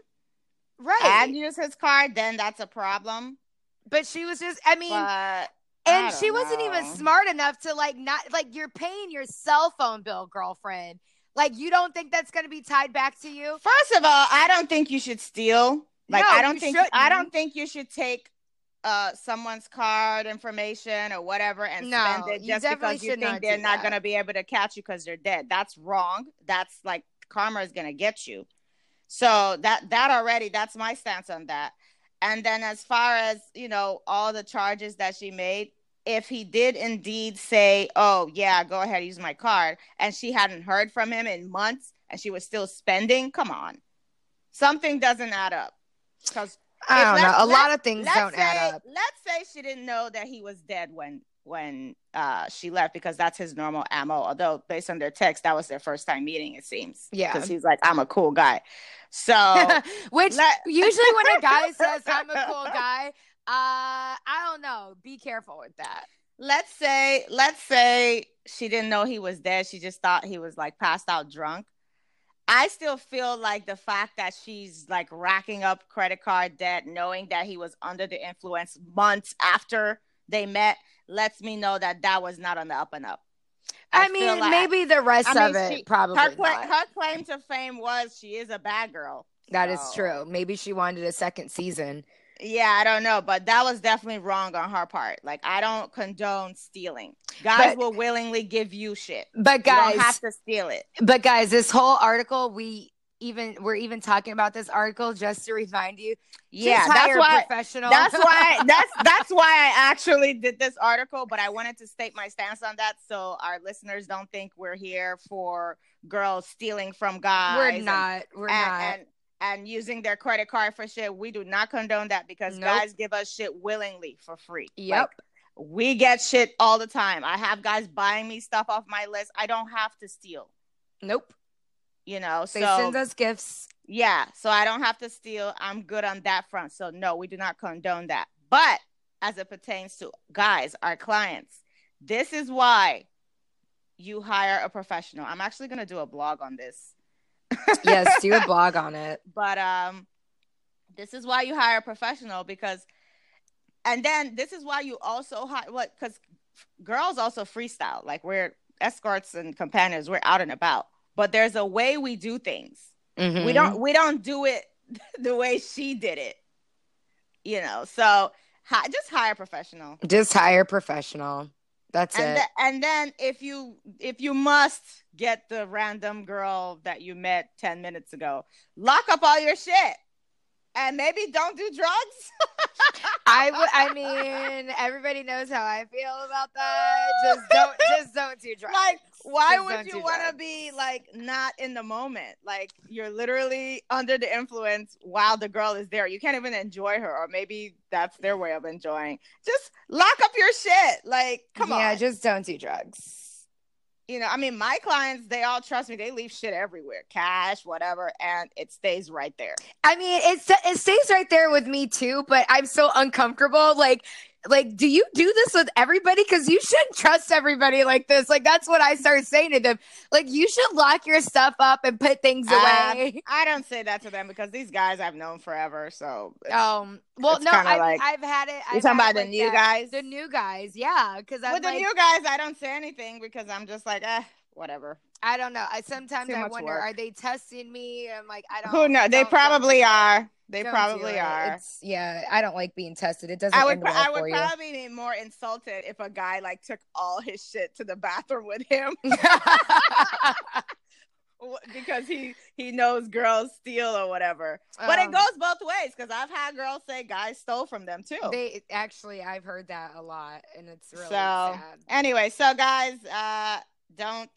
right. and use his card, then that's a problem. but she was just. I mean. But and she don't wasn't even smart enough to like not like you're paying your cell phone bill girlfriend like you don't think that's going to be tied back to you First of all, I don't think you should steal. Like No, I don't think shouldn't. I don't think you should take uh someone's card information or whatever and No, spend it just because you think not they're not going to be able to catch you because they're dead. That's wrong. That's like karma is going to get you. So that that already that's my stance on that. And then as far as, you know, all the charges that she made, if he did indeed say, "Oh, yeah, go ahead, use my card," and she hadn't heard from him in months and she was still spending, come on. Something doesn't add up. Cuz i don't know a lot of things don't say, add up Let's say she didn't know that he was dead when when uh she left because that's his normal ammo. Although based on their text, that was their first time meeting, it seems. Yeah. Because he's like, I'm a cool guy. So which let- usually when a guy says i'm a cool guy uh i don't know be careful with that let's say let's say she didn't know he was dead. She just thought he was like passed out drunk. I still feel like the fact that she's like racking up credit card debt, knowing that he was under the influence months after they met, lets me know that that was not on the up and up. i, feel mean like- maybe the rest I of mean, it she- probably her, cla- not. her claim to fame was she is a bad girl. That is So, true maybe she wanted a second season Yeah, I don't know, but that was definitely wrong on her part. Like, I don't condone stealing. Guys But- will willingly give you shit. but guys have to steal it. But guys, this whole article, we even we're even talking about this article just to remind you. Yeah, that's why. professional. That's why. That's that's why I actually did this article. But I wanted to state my stance on that, so our listeners don't think we're here for girls stealing from guys. we're and- not. We're and, not. and and using their credit card for shit. We do not condone that because Nope. guys give us shit willingly for free. Yep. Like, we get shit all the time. I have guys buying me stuff off my list. I don't have to steal. nope. You know, They so send us gifts. yeah, so I don't have to steal. I'm good on that front. So no, we do not condone that. But as it pertains to guys, our clients, this is why you hire a professional. I'm actually going to do a blog on this. Yes, do a blog on it. but um this is why you hire a professional because and then this is why you also hire what because girls also freestyle like we're escorts and companions we're out and about but there's a way we do things Mhm. we don't we don't do it the way she did it you know so hi, just hire a professional just hire professional. That's and it. the- and then if you if you must get the random girl that you met 10 minutes ago lock up all your shit and maybe don't do drugs I would. I mean, everybody knows how I feel about that. Just don't. Just don't do drugs. like why would you want to be like not in the moment? Like you're literally under the influence while the girl is there. You can't even enjoy her or maybe that's their way of enjoying. Just lock up your shit. Like come yeah, on. Yeah, just don't do drugs. you know i mean my clients they all trust me they leave shit everywhere. Cash whatever and it stays right there. I mean, it's it stays right there with me too, but I'm so uncomfortable. Like, like, do you do this with everybody? Because you shouldn't trust everybody like this. Like, that's what I started saying to them. Like, you should lock your stuff up and put things away. i don't say that to them because these guys i've known forever so Um. Well, no, I've, like- I've had it. you're I've talking about the like new that. guys The new guys, yeah. Because I'm with the new guys i don't say anything because i'm just like eh whatever I don't know. I sometimes I wonder, work. are they testing me? I'm like, I don't. Who knows? They don't- don't do probably are. They Don't probably it. are. It's, yeah, I don't like being tested. It doesn't I would. end well I would for you. probably be more insulted if a guy like took all his shit to the bathroom with him because he he knows girls steal or whatever. But it Um, goes both ways because I've had girls say guys stole from them too. They actually, I've heard that a lot, and it's really so sad. anyway, so guys, uh, don't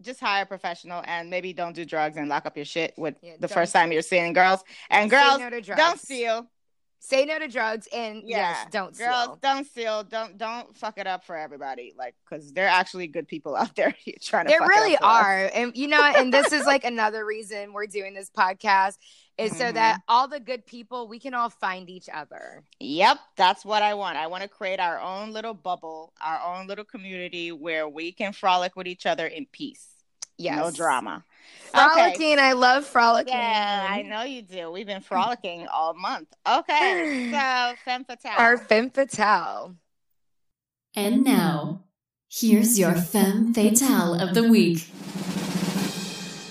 just hire a professional and maybe don't do drugs and lock up your shit with Yeah, the first time you're seeing girls. And girls, no don't steal. Say no to drugs and Yeah, yes, don't girls steal. don't steal. Don't don't fuck it up for everybody. Like, because they're actually good people out there trying to. There fuck it really us. are. And you know, and this is like another reason we're doing this podcast is so Mhm. that all the good people we can all find each other. Yep, that's what I want. I want to create our own little bubble, our own little community where we can frolic with each other in peace. Yes. No drama. Frolicking. I love frolicking. Yeah, I know you do. We've been frolicking all month. Okay, so femme fatale. Our femme fatale. And now, here's your femme fatale of the week.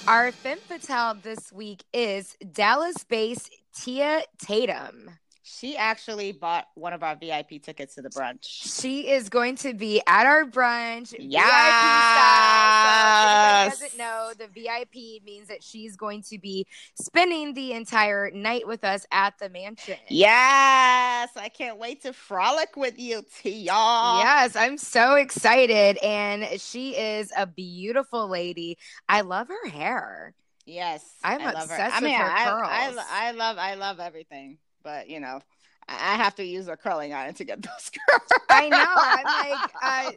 Our femme fatale this week is Dallas-based Tia Tatum. She actually bought one of our VIP tickets to the brunch. She is going to be at our brunch. Yes. VIP style. So doesn't know, the VIP means that she's going to be spending the entire night with us at the mansion. Yes, I can't wait to frolic with you, Tia. Yes, I'm so excited. And she is a beautiful lady. I love her hair. Yes, I'm I love her. obsessed I with mean, her I, I, curls. I love, I love everything, but you know, I I have to use a curling iron to get those curls. I know. I'm like, uh,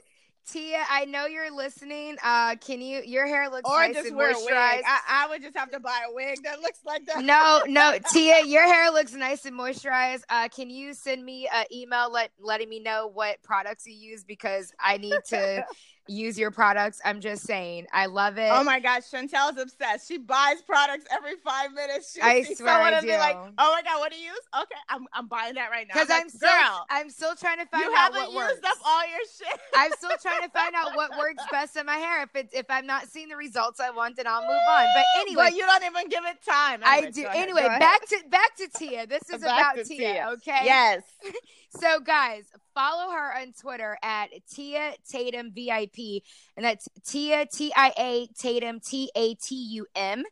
Tia, I know you're listening. Uh, can you? Your hair looks or nice just and wear a wig. moisturized. I, I would just have to buy a wig that looks like that. no, no, Tia, your hair looks nice and moisturized. Uh, can you send me an email let letting me know what products you use because I need to use your products. I'm just saying, I love it. Oh my gosh, Chantel's obsessed. She buys products every five minutes. She'll I see swear someone I and be like, "Oh my god, what do you use?" Okay, I'm, I'm buying that right now. because like, I'm still, girl, I'm still trying to find you out haven't what used works. up all your shit. I'm still trying to find out what works best in my hair. If it's if I'm not seeing the results I want, then I'll move on. But anyway, But you don't even give it time. I do. ahead, Anyway, back to back to Tia. This is Back about Tia, Tia. okay? Yes. So guys, follow her on Twitter at Tia Tatum VIP, and that's Tia T I A Tatum T A T U M.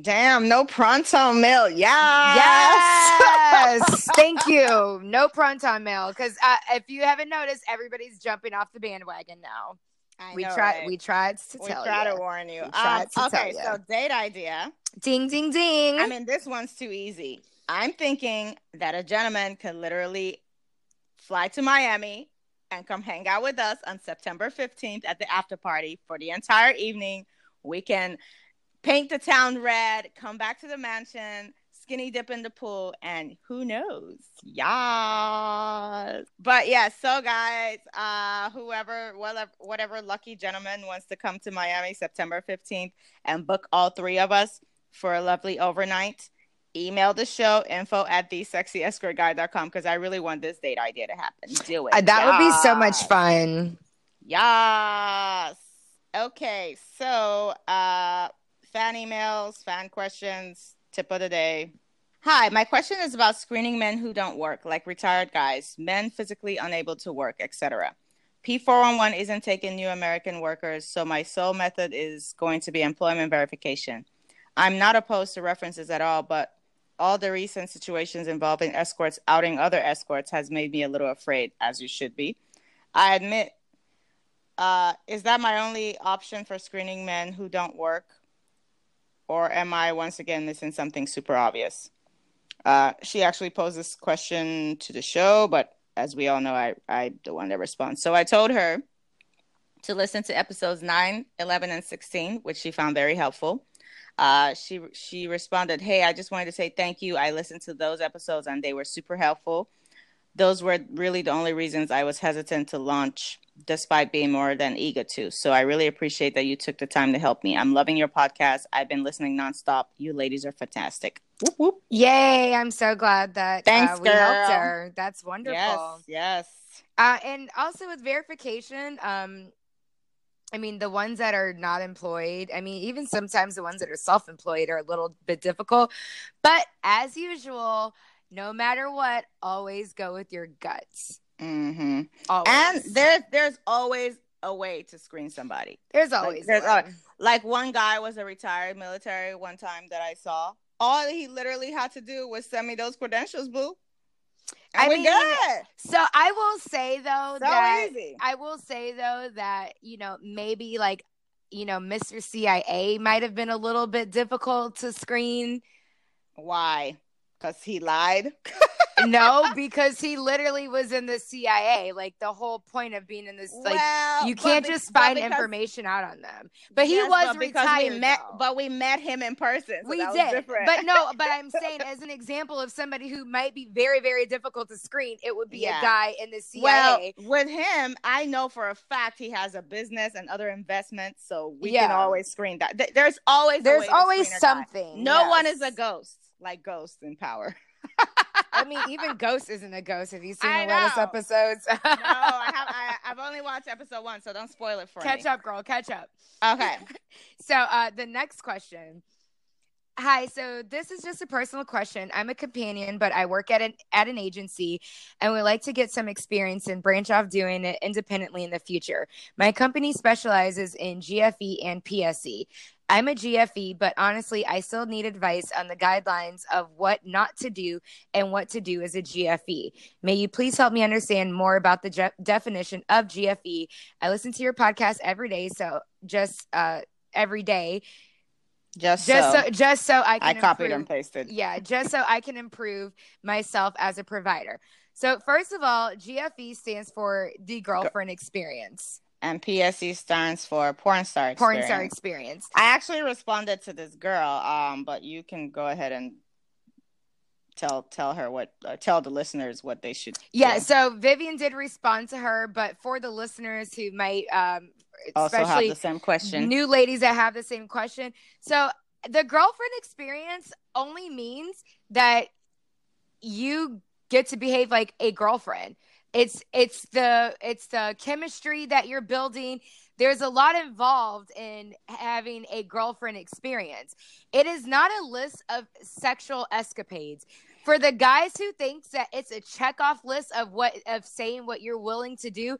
Damn, no ProtonMail. Yeah. Yes, thank you. No ProtonMail, because uh, if you haven't noticed, everybody's jumping off the bandwagon now. I we know, tried. right? We tried to We tell try you. to warn you. We Um, to okay, tell so date idea. Ding, ding, ding. I mean, this one's too easy. I'm thinking that a gentleman could literally fly to Miami and come hang out with us on September 15th at the after party for the entire evening. We can paint the town red, come back to the mansion, skinny dip in the pool, and who knows? Yes. But yeah, so guys, uh, whoever, whatever, whatever lucky gentleman wants to come to Miami September 15th and book all three of us for a lovely overnight, email the show info at thesexyescortguide.com because I really want this date idea to happen. Do it. Uh, that would be so much Yes. fun. Yes. Okay, so uh fan emails, fan questions, tip of the day. Hi, my question is about screening men who don't work, like retired guys, men physically unable to work, etc. P411 isn't taking new American workers, so my sole method is going to be employment verification. I'm not opposed to references at all, but all the recent situations involving escorts outing other escorts has made me a little afraid, as you should be. I admit uh, is that my only option for screening men who don't work? Or am I once again missing something super obvious? Uh, she actually posed this question to the show, but as we all know, I, I the one that responds. So I told her to listen to episodes 9, 11, and 16, which she found very helpful. Uh, she she responded, "Hey, I just wanted to say thank you. I listened to those episodes and they were super helpful. Those were really the only reasons I was hesitant to launch, despite being more than eager to. So I really appreciate that you took the time to help me. I'm loving your podcast. I've been listening nonstop. You ladies are fantastic. Whoop whoop. Yay! I'm so glad that Thanks, uh, we helped her. That's wonderful. Yes, yes. Uh, and also with verification, um, I mean, the ones that are not employed, I mean, even sometimes the ones that are self employed are a little bit difficult. But as usual, no matter what, always go with your guts. hmm Always. And there's there's always a way to screen somebody. there's always there's one. always- Like one guy was a retired military one time that I saw. All he literally had to do was send me those credentials, boo. And I mean, good. So I will say though So that easy. I will say though that you know maybe like you know, Mr. CIA might have been a little bit difficult to screen. Why? Because he lied. no, because he literally was in the CIA. Like the whole point of being in this, like Well, you can't be- just find because- information out on them. But he Yes, was but retired. we met, but we met him in person. so we that was did, different. but no. But I'm saying, as an example of somebody who might be very, very difficult to screen, it would be Yeah. a guy in the CIA. Well, with him, I know for a fact he has a business and other investments, so we Yeah. can always screen that. Th- There's always There's way always screen a guy. something. No one is a ghost like ghosts in Power. I mean, even Ghost isn't a ghost. Have you seen I the latest episodes? no, I have. I, I've only watched episode one, so don't spoil it for Catch me. Catch up, girl. Catch up. Okay. So, uh, the next question. Hi, so this is just a personal question. I'm a companion, but I work at an at an agency and would like to get some experience and branch off doing it independently in the future. My company specializes in GFE and PSE. I'm a GFE, but honestly, I still need advice on the guidelines of what not to do and what to do as a GFE. May you please help me understand more about the je- definition of GFE? I listen to your podcast every day, so just uh, every day, Just, just so, so, just so I can I copied improve, and pasted. yeah, just so I can improve myself as a provider. So first of all, GFE stands for the girlfriend experience, And PSE stands for porn star. porn Experience. star experience. I actually responded to this girl, um, but you can go ahead and tell tell her what uh, tell the listeners what they should. Yeah, do. so Vivian did respond to her, but for the listeners who might, um, also have especially the same question. new ladies that have the same question, so the girlfriend experience only means that you get to behave like a girlfriend. It's it's the it's the chemistry that you're building. There's a lot involved in having a girlfriend experience. It is not a list of sexual escapades. For the guys who thinks that it's a check off list of what of saying what you're willing to do,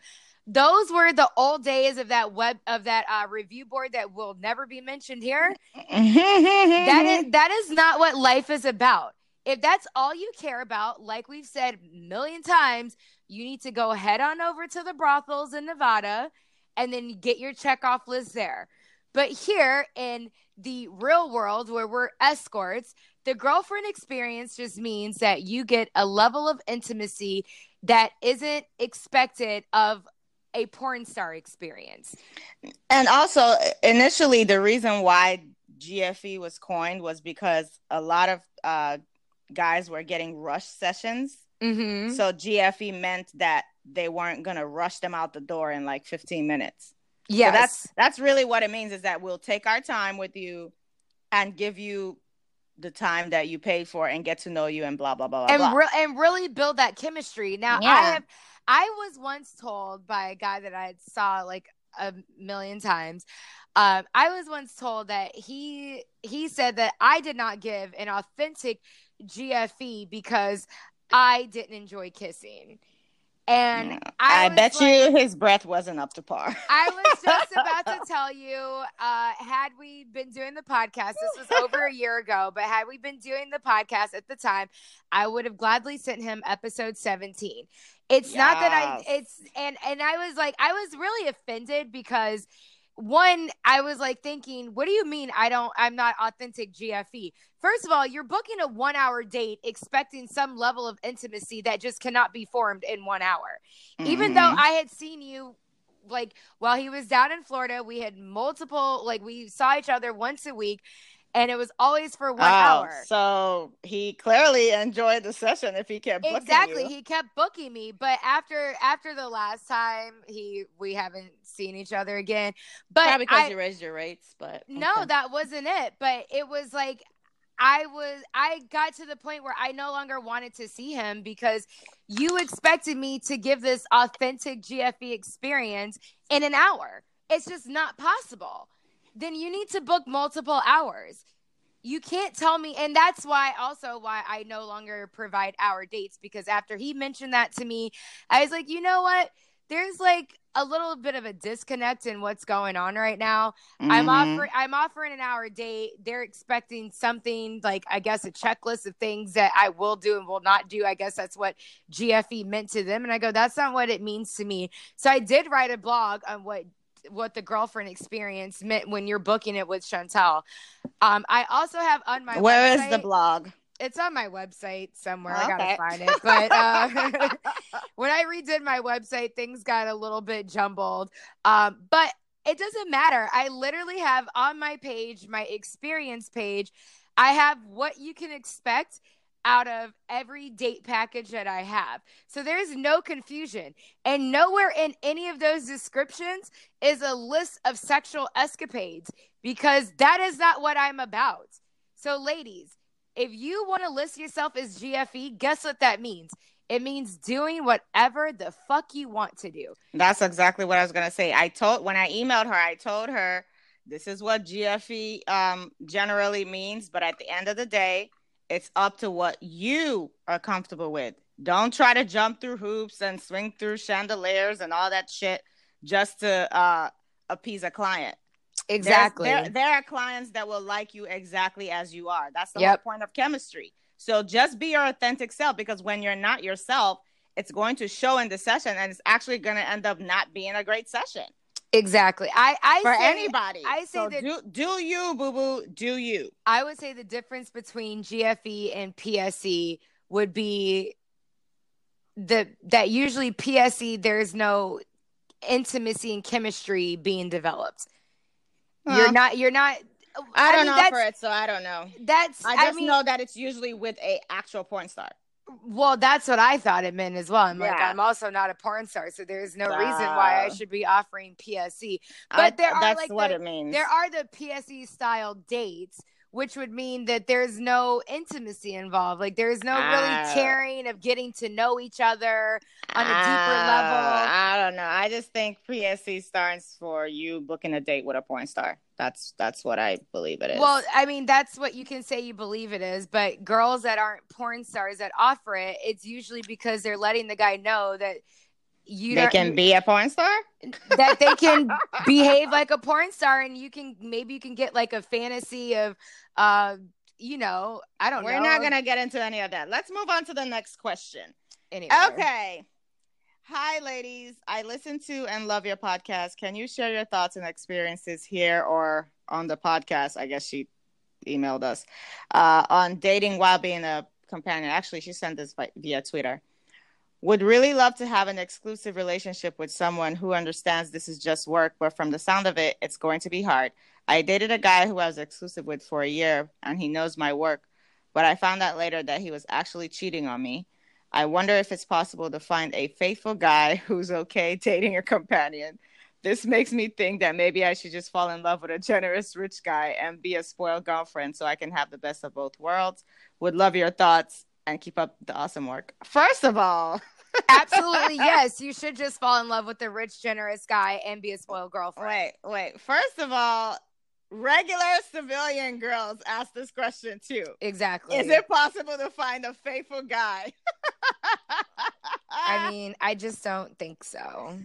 those were the old days of that web of that uh, review board that will never be mentioned here that is that is not what life is about. If that's all you care about, like we've said million times, you need to go head on over to the brothels in Nevada and then get your check off list there. But here in the real world where we're escorts, the girlfriend experience just means that you get a level of intimacy that isn't expected of a porn star experience. And also, initially, the reason why GFE was coined was because a lot of uh, guys were getting rush sessions. Mm-hmm. So GFE meant that they weren't gonna rush them out the door in like 15 minutes. Yeah, So that's that's really what it means is that we'll take our time with you and give you the time that you paid for and get to know you and blah blah blah blah. and blah. re- and really build that chemistry. Now I have I was once told by a guy that I saw like a million times. Um, I was once told that he he said that I did not give an authentic GFE because I didn't enjoy kissing. And Yeah. I, I, bet like- you his breath wasn't up to par. I was just about to tell you, uh, had we been doing the podcast, this was over a year ago, but had we been doing the podcast at the time, I would have gladly sent him episode 17. It's not that I it's and and I was like I was really offended because one I was like thinking, what do you mean I don't I'm not authentic GFE? First of all, you're booking a 1-hour date expecting some level of intimacy that just cannot be formed in 1 hour even though Mhm. I had seen you like while he was down in Florida, we had multiple like we saw each other once a week and it was always for one Oh, hour. So he clearly enjoyed the session if he kept booking Exactly. you. He kept booking me, but after after the last time he we haven't seen each other again. But Probably because I, you raised your rates, but no, okay. that wasn't it. But it was like I was I got to the point where I no longer wanted to see him because you expected me to give this authentic GFE experience in an hour. It's just not possible. Then you need to book multiple hours. You can't tell me and that's why also why I no longer provide hour dates because after he mentioned that to me, I was like, "You know what? There's like a little bit of a disconnect in what's going on right now. I'm Mhm. offering I'm offering an hour date. They're expecting something like I guess a checklist of things that I will do and will not do. I guess that's what GFE meant to them. And I go, that's not what it means to me. So I did write a blog on what what the girlfriend experience meant when you're booking it with Chantel. Um, I also have on my Where is website, the blog? It's on my website somewhere. I gotta find it. But uh, when I redid my website, things got a little bit jumbled. Um, but it doesn't matter. I literally have on my page, my experience page, I have what you can expect out of every date package that I have. So there's no confusion. And nowhere in any of those descriptions is a list of sexual escapades because that is not what I'm about. So, ladies, if you want to list yourself as GFE, guess what that means? It means doing whatever the fuck you want to do. That's exactly what I was gonna say. I told when I emailed her, I told her this is what GFE um, generally means, but at the end of the day, it's up to what you are comfortable with. Don't try to jump through hoops and swing through chandeliers and all that shit just to uh, appease a client. Exactly. There, there are clients that will like you exactly as you are. That's the Yep. whole point of chemistry. So just be your authentic self because when you're not yourself, it's going to show in the session and it's actually going to end up not being a great session exactly. I, I for say, anybody. I say so that- do, do you, boo boo, do you. I would say the difference between GFE and PSE would be the that usually PSE there's no intimacy and chemistry being developed. Huh. You're not you're not I don't mean, know for it, so I don't know. That's I I, just mean, know that it's usually with a actual porn star. Well, that's what I thought it meant as well. I'm like, I'm also not a porn star, so there's no reason why I should be offering PSE. I- But there are, that's like, what the- it means. There are the PSE style dates, which would mean that there's no intimacy involved. Like there's no Ah. really caring of getting to know each other on a deeper Ah, level. I don't know. I just think PSE stands for you booking a date with a porn star. That's that's what I believe it is. Well, I mean, that's what you can say you believe it is, but girls that aren't porn stars that offer it, it's usually because they're letting the guy know that you they can be a porn star. that they can behave like a porn star and you can maybe you can get like a fantasy of uh you know, I don't We're know. not gonna get into any of that. Let's move on to the next question. anyway. Okay. Hi, ladies. I listen to and love your podcast. Can you share your thoughts and experiences here or on the podcast? I guess she emailed us uh, on dating while being a companion. Actually, she sent this by, via Twitter. Would really love to have an exclusive relationship with someone who understands this is just work, but from the sound of it, it's going to be hard. I dated a guy who I was exclusive with for a year, and he knows my work, but I found out later that he was actually cheating on me. I wonder if it's possible to find a faithful guy who's okay dating a companion. This makes me think that maybe I should just fall in love with a generous rich guy and be a spoiled girlfriend so I can have the best of both worlds. Would love your thoughts and keep up the awesome work. First of all, Absolutely, yes. You should just fall in love with a rich, generous guy and be a spoiled girlfriend. wait, wait. First of all, regular civilian girls ask this question too. Exactly. Is it possible to find a faithful guy? I mean, I just don't think so.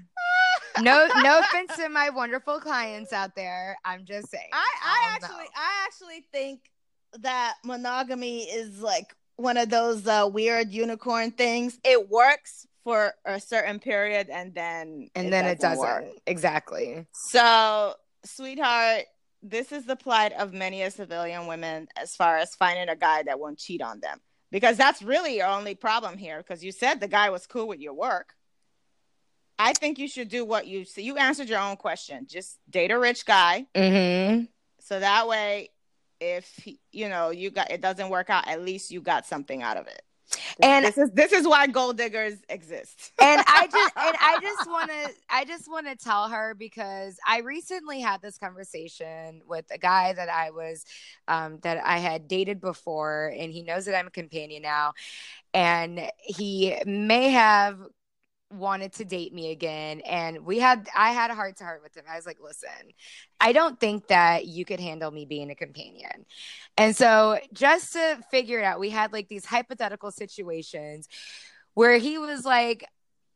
No, no offense to my wonderful clients out there. I'm just saying. I, I don't actually know. I actually think that monogamy is like one of those uh, weird unicorn things. It works for a certain period and then and then it doesn't. work. Exactly. So, sweetheart, this is the plight of many a civilian women as far as finding a guy that won't cheat on them. Because that's really your only problem here. Because you said the guy was cool with your work. I think you should do what you see. you answered your own question. Just date a rich guy. Mm-hmm. So that way, if you know you got it doesn't work out, at least you got something out of it. And this is this is why gold diggers exist. and I just and I just want to I just want to tell her because I recently had this conversation with a guy that I was um, that I had dated before, and he knows that I'm a companion now, and he may have wanted to date me again and we had I had a heart to heart with him. I was like, "Listen, I don't think that you could handle me being a companion." And so just to figure it out, we had like these hypothetical situations where he was like,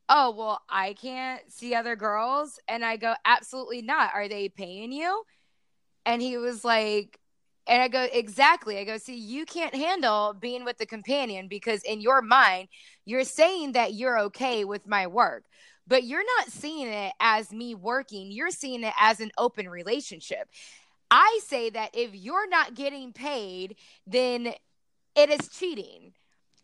"Oh, well, I can't see other girls." And I go, "Absolutely not. Are they paying you?" And he was like, and I go, exactly. I go, see, you can't handle being with the companion because in your mind, you're saying that you're okay with my work. but you're not seeing it as me working. You're seeing it as an open relationship. I say that if you're not getting paid, then it is cheating.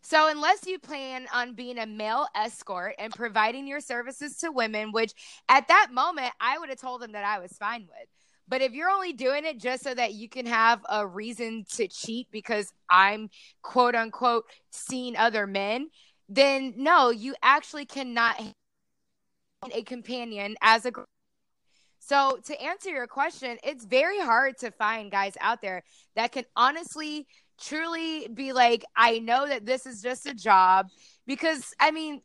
So, unless you plan on being a male escort and providing your services to women, which at that moment I would have told them that I was fine with. But if you're only doing it just so that you can have a reason to cheat because I'm quote unquote seeing other men, then no, you actually cannot have a companion as a girl. so to answer your question, it's very hard to find guys out there that can honestly truly be like, I know that this is just a job because I mean,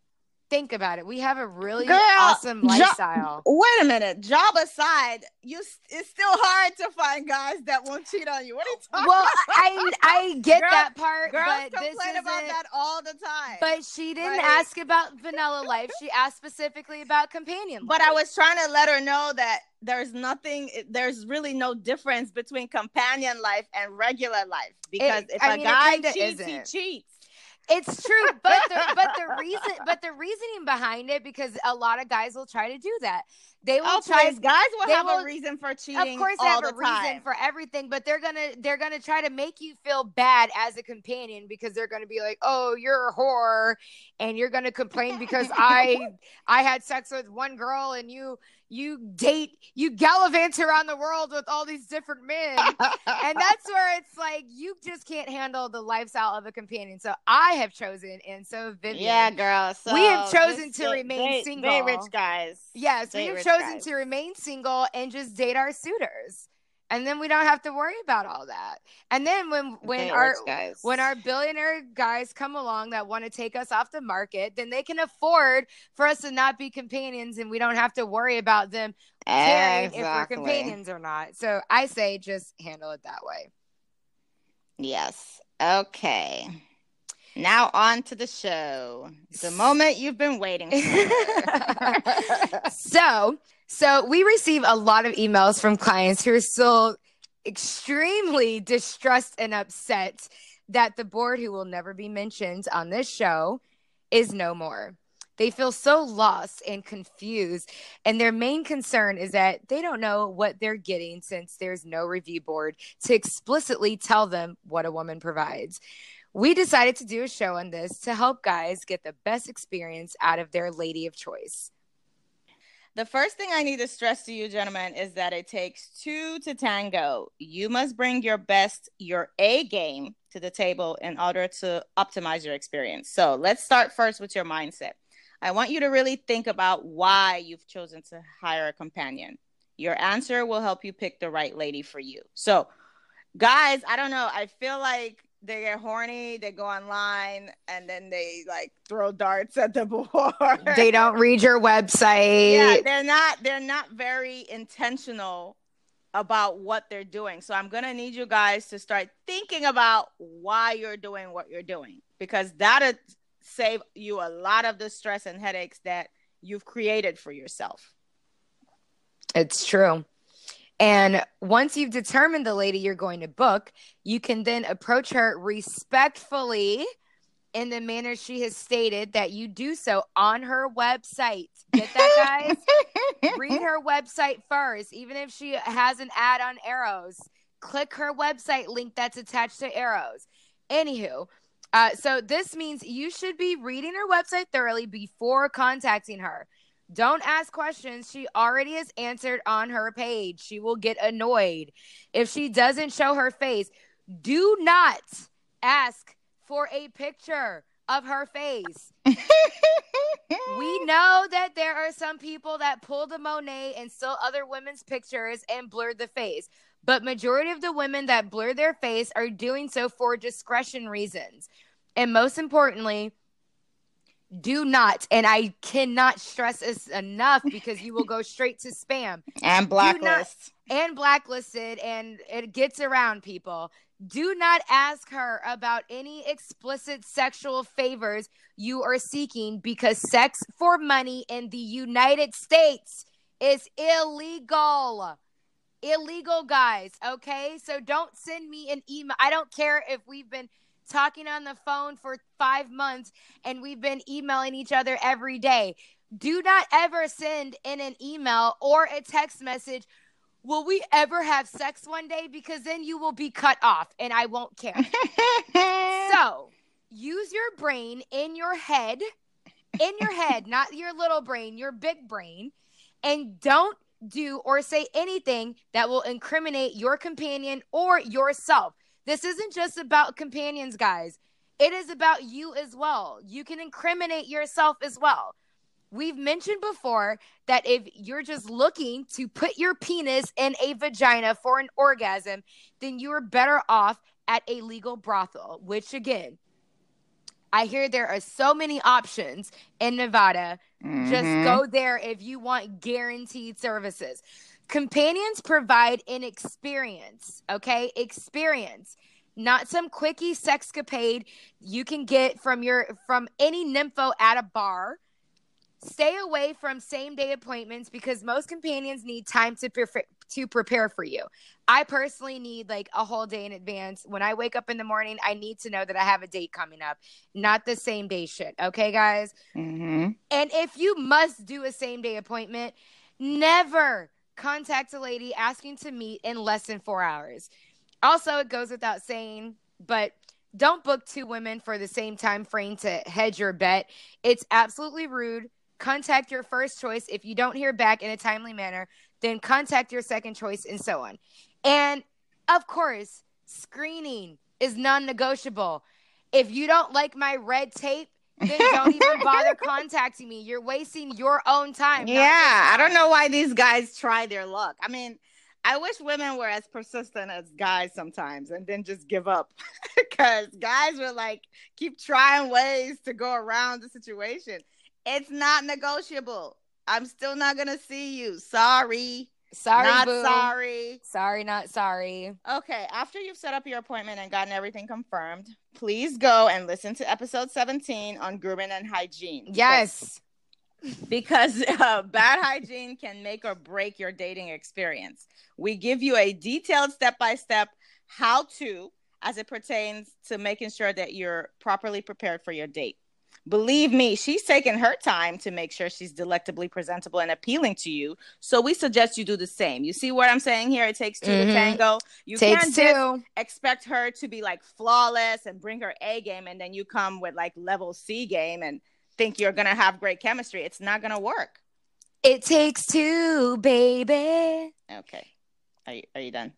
think about it. We have a really Girl, awesome lifestyle. Jo- wait a minute. Job aside, you it's still hard to find guys that won't cheat on you. What are you talking Well, I I get Girl, that part, girls but complain about that all the time. But she didn't ask about vanilla life. She asked specifically about companion But I was trying to let her know that there's nothing there's really no difference between companion life and regular life because it, if I a mean, guy cheats, isn't. he cheats. It's true, but the, but the reason, but the reasoning behind it, because a lot of guys will try to do that. They will oh, try. Please, guys will have will, a reason for cheating. Of course, they have a the reason for everything, but they're gonna they're gonna try to make you feel bad as a companion because they're gonna be like, "Oh, you're a whore," and you're gonna complain because I I had sex with one girl and you you date you gallivant around the world with all these different men. And that's where it's like you just can't handle the lifestyle of a companion. So i have chosen and so Vivian, yeah girl so we have chosen to remain date, single. date rich guys. Yes date we have chosen guys. to remain single and just date our suitors and then we don't have to worry about all that. And then when when our when our billionaire guys come along that want to take us off the market, then they can afford for us to not be companions, and we don't have to worry about them caring exactly. if we're companions or not. So I say just handle it that way. Yes. Okay. Now on to the show. The moment you've been waiting for. so so we receive a lot of emails from clients who are still extremely distressed and upset that the board, who will never be mentioned on this show, is no more. They feel so lost and confused. And their main concern is that they don't know what they're getting since there's no review board to explicitly tell them what a woman provides. We decided to do a show on this to help guys get the best experience out of their lady of choice. The first thing I need to stress to you, gentlemen, is that it takes two to tango. You must bring your best, your A game to the table in order to optimize your experience. So let's start first with your mindset. I want you to really think about why you've chosen to hire a companion. Your answer will help you pick the right lady for you. So, guys, I don't know. I feel like they get horny, they go online, and then they like throw darts at the board. They don't read your website. Yeah, they're not they're not very intentional about what they're doing. So I'm gonna need you guys to start thinking about why you're doing what you're doing because that'll save you a lot of the stress and headaches that you've created for yourself. It's true. And once you've determined the lady you're going to book, you can then approach her respectfully in the manner she has stated that you do so on her website. Get that, guys? Read her website first, even if she has an ad on Eros. Click her website link that's attached to Eros. Anywho, uh, so this means you should be reading her website thoroughly before contacting her. Don't ask questions she already has answered on her page. She will get annoyed. If she doesn't show her face, do not ask for a picture of her face. we know that there are some people that pull the Monet and still other women's pictures and blur the face. But majority of the women that blur their face are doing so for discretion reasons. And most importantly, do not and i cannot stress this enough because you will go straight to spam. And blacklist. and blacklisted and it gets around people. Do not ask her about any explicit sexual favors you are seeking because sex for money in the united states is illegal. Illegal guys okay? So don't send me an email. I don't care if we've been talking on the phone for five months and we've been emailing each other every day. Do not ever send in an email or a text message. Will we ever have sex one day? Because then you will be cut off and I won't care. so use your brain in your head, in your head, not your little brain, your big brain, and don't do or say anything that will incriminate your companion or yourself. This isn't just about companions, guys. It is about you as well. You can incriminate yourself as well. We've mentioned before that if you're just looking to put your penis in a vagina for an orgasm, then you are better off at a legal brothel, which again, I hear there are so many options in Nevada. Mm-hmm. Just go there if you want guaranteed services. Companions provide an experience, okay? Experience not some quickie sexcapade you can get from your from any nympho at a bar. Stay away from same day appointments because most companions need time to prefer, to prepare for you. I personally need like a whole day in advance. When I wake up in the morning, I need to know that I have a date coming up, not the same day shit. Okay, guys? Mm-hmm. And if you must do a same day appointment, never contact a lady asking to meet in less than four hours. Also, it goes without saying, but don't book two women for the same time frame to hedge your bet. It's absolutely rude. Contact your first choice. If you don't hear back in a timely manner, then contact your second choice and so on. And of course, screening is non negotiable. If you don't like my red tape, then don't even bother contacting me. You're wasting your own time. Yeah, I don't know why these guys try their luck. I mean, I wish women were as persistent as guys sometimes and then just give up because guys will like keep trying ways to go around the situation. It's not negotiable. I'm still not going to see you. Sorry. Sorry, not boo. sorry. Sorry, not sorry. Okay, after you've set up your appointment and gotten everything confirmed, please go and listen to episode 17 on grooming and hygiene. Yes. Because uh, bad hygiene can make or break your dating experience. We give you a detailed step by step how to as it pertains to making sure that you're properly prepared for your date. Believe me, she's taking her time to make sure she's delectably presentable and appealing to you. So we suggest you do the same. You see what I'm saying here? It takes 2 mm-hmm. to tango. You takes can't expect her to be like flawless and bring her A game, and then you come with like level C game and think you're gonna have great chemistry. It's not gonna work. It takes two, baby. Okay. Are you, are you done?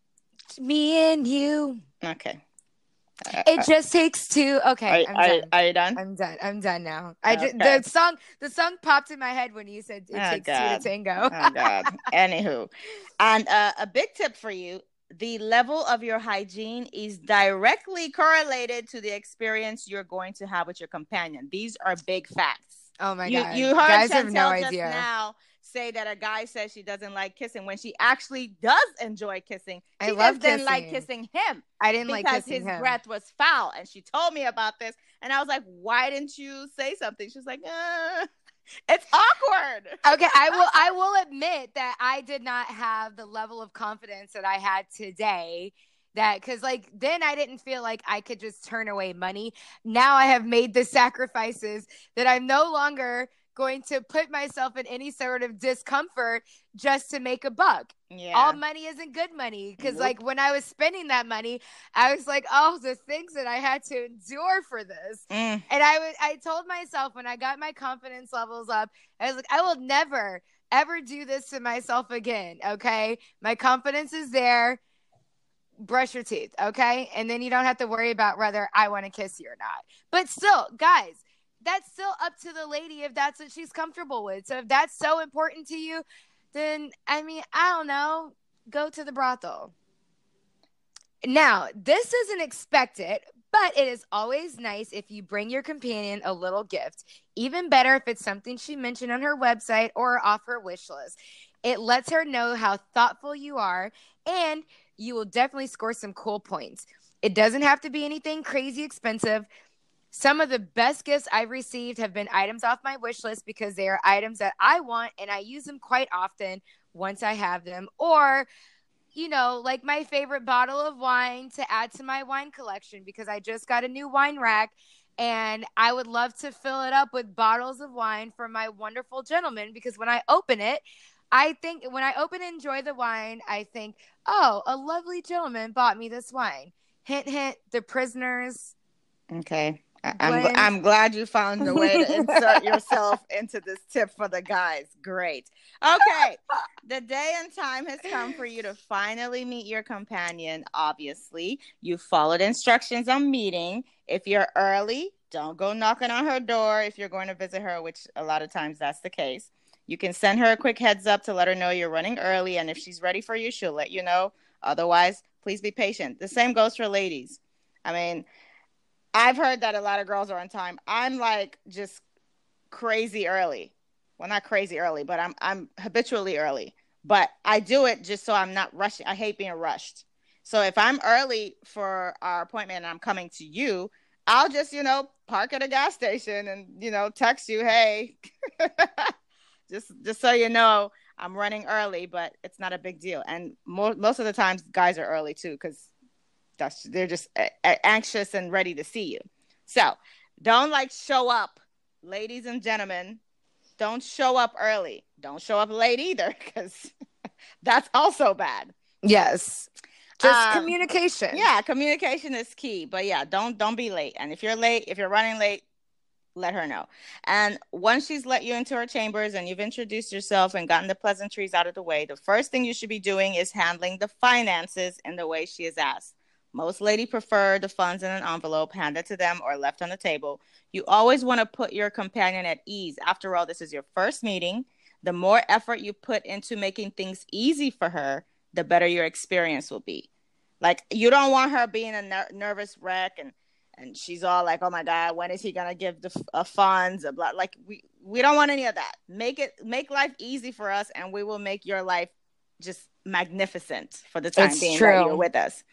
Me and you. Okay. It just takes two. Okay, are, I'm done. Are, are, you done? I'm done. I'm done now. I okay. just, the song the song popped in my head when you said it oh, takes God. two to tango. oh God. Anywho, and uh, a big tip for you: the level of your hygiene is directly correlated to the experience you're going to have with your companion. These are big facts. Oh my you, God! You heard Guys Chantel have no idea. now say that a guy says she doesn't like kissing when she actually does enjoy kissing. She I love just didn't like kissing him. I didn't like because his him. breath was foul, and she told me about this, and I was like, "Why didn't you say something?" She's like, uh, "It's awkward." Okay, I will. I will admit that I did not have the level of confidence that I had today that because like then i didn't feel like i could just turn away money now i have made the sacrifices that i'm no longer going to put myself in any sort of discomfort just to make a buck. Yeah. All money isn't good money. Because, nope. like, when I was spending that money, I was like, oh, the things that I had to endure for this. Mm. And I told myself when I got my confidence levels up, I was like, I will never, ever do this to myself again. Okay. My confidence is there. Brush your teeth. Okay. And then you don't have to worry about whether I want to kiss you or not. But still, guys, that's still up to the lady if that's what she's comfortable with. So if that's so important to you, then I mean, I don't know, go to the brothel. Now, this isn't expected, but it is always nice if you bring your companion a little gift. Even better if it's something she mentioned on her website or off her wish list. It lets her know how thoughtful you are, and you will definitely score some cool points. It doesn't have to be anything crazy expensive. Some of the best gifts I've received have been items off my wish list because they are items that I want and I use them quite often once I have them. Or, you know, like my favorite bottle of wine to add to my wine collection because I just got a new wine rack and I would love to fill it up with bottles of wine for my wonderful gentleman because when I open it, I think when I open and enjoy the wine, I think, oh, a lovely gentleman bought me this wine. Hint, hint, the prisoners. Okay. I'm, I'm glad you found a way to insert yourself into this tip for the guys. Great. Okay. the day and time has come for you to finally meet your companion. Obviously, you followed instructions on meeting. If you're early, don't go knocking on her door if you're going to visit her, which a lot of times that's the case. You can send her a quick heads up to let her know you're running early. And if she's ready for you, she'll let you know. Otherwise, please be patient. The same goes for ladies. I mean, I've heard that a lot of girls are on time. I'm like just crazy early. Well, not crazy early, but I'm I'm habitually early. But I do it just so I'm not rushing. I hate being rushed. So if I'm early for our appointment and I'm coming to you, I'll just, you know, park at a gas station and, you know, text you, "Hey." just just so you know, I'm running early, but it's not a big deal. And mo- most of the times guys are early too cuz that's they're just anxious and ready to see you. So don't like show up, ladies and gentlemen. Don't show up early. Don't show up late either, because that's also bad. Yes. Just um, communication. Yeah, communication is key. But yeah, don't don't be late. And if you're late, if you're running late, let her know. And once she's let you into her chambers and you've introduced yourself and gotten the pleasantries out of the way, the first thing you should be doing is handling the finances in the way she is asked. Most lady prefer the funds in an envelope handed to them or left on the table. You always want to put your companion at ease. After all, this is your first meeting. The more effort you put into making things easy for her, the better your experience will be. Like you don't want her being a ner- nervous wreck and and she's all like, "Oh my god, when is he gonna give the uh, funds?" Blah. Like we we don't want any of that. Make it make life easy for us, and we will make your life just magnificent for the time it's being true. that you're with us.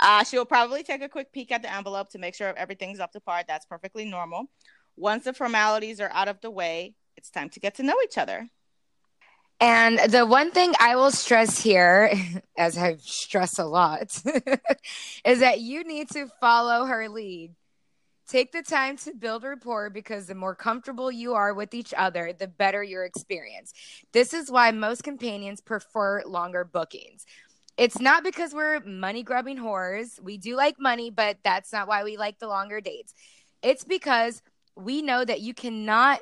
Uh, she'll probably take a quick peek at the envelope to make sure everything's up to par. That's perfectly normal. Once the formalities are out of the way, it's time to get to know each other. And the one thing I will stress here, as I've stressed a lot, is that you need to follow her lead. Take the time to build rapport because the more comfortable you are with each other, the better your experience. This is why most companions prefer longer bookings. It's not because we're money grubbing whores. We do like money, but that's not why we like the longer dates. It's because we know that you cannot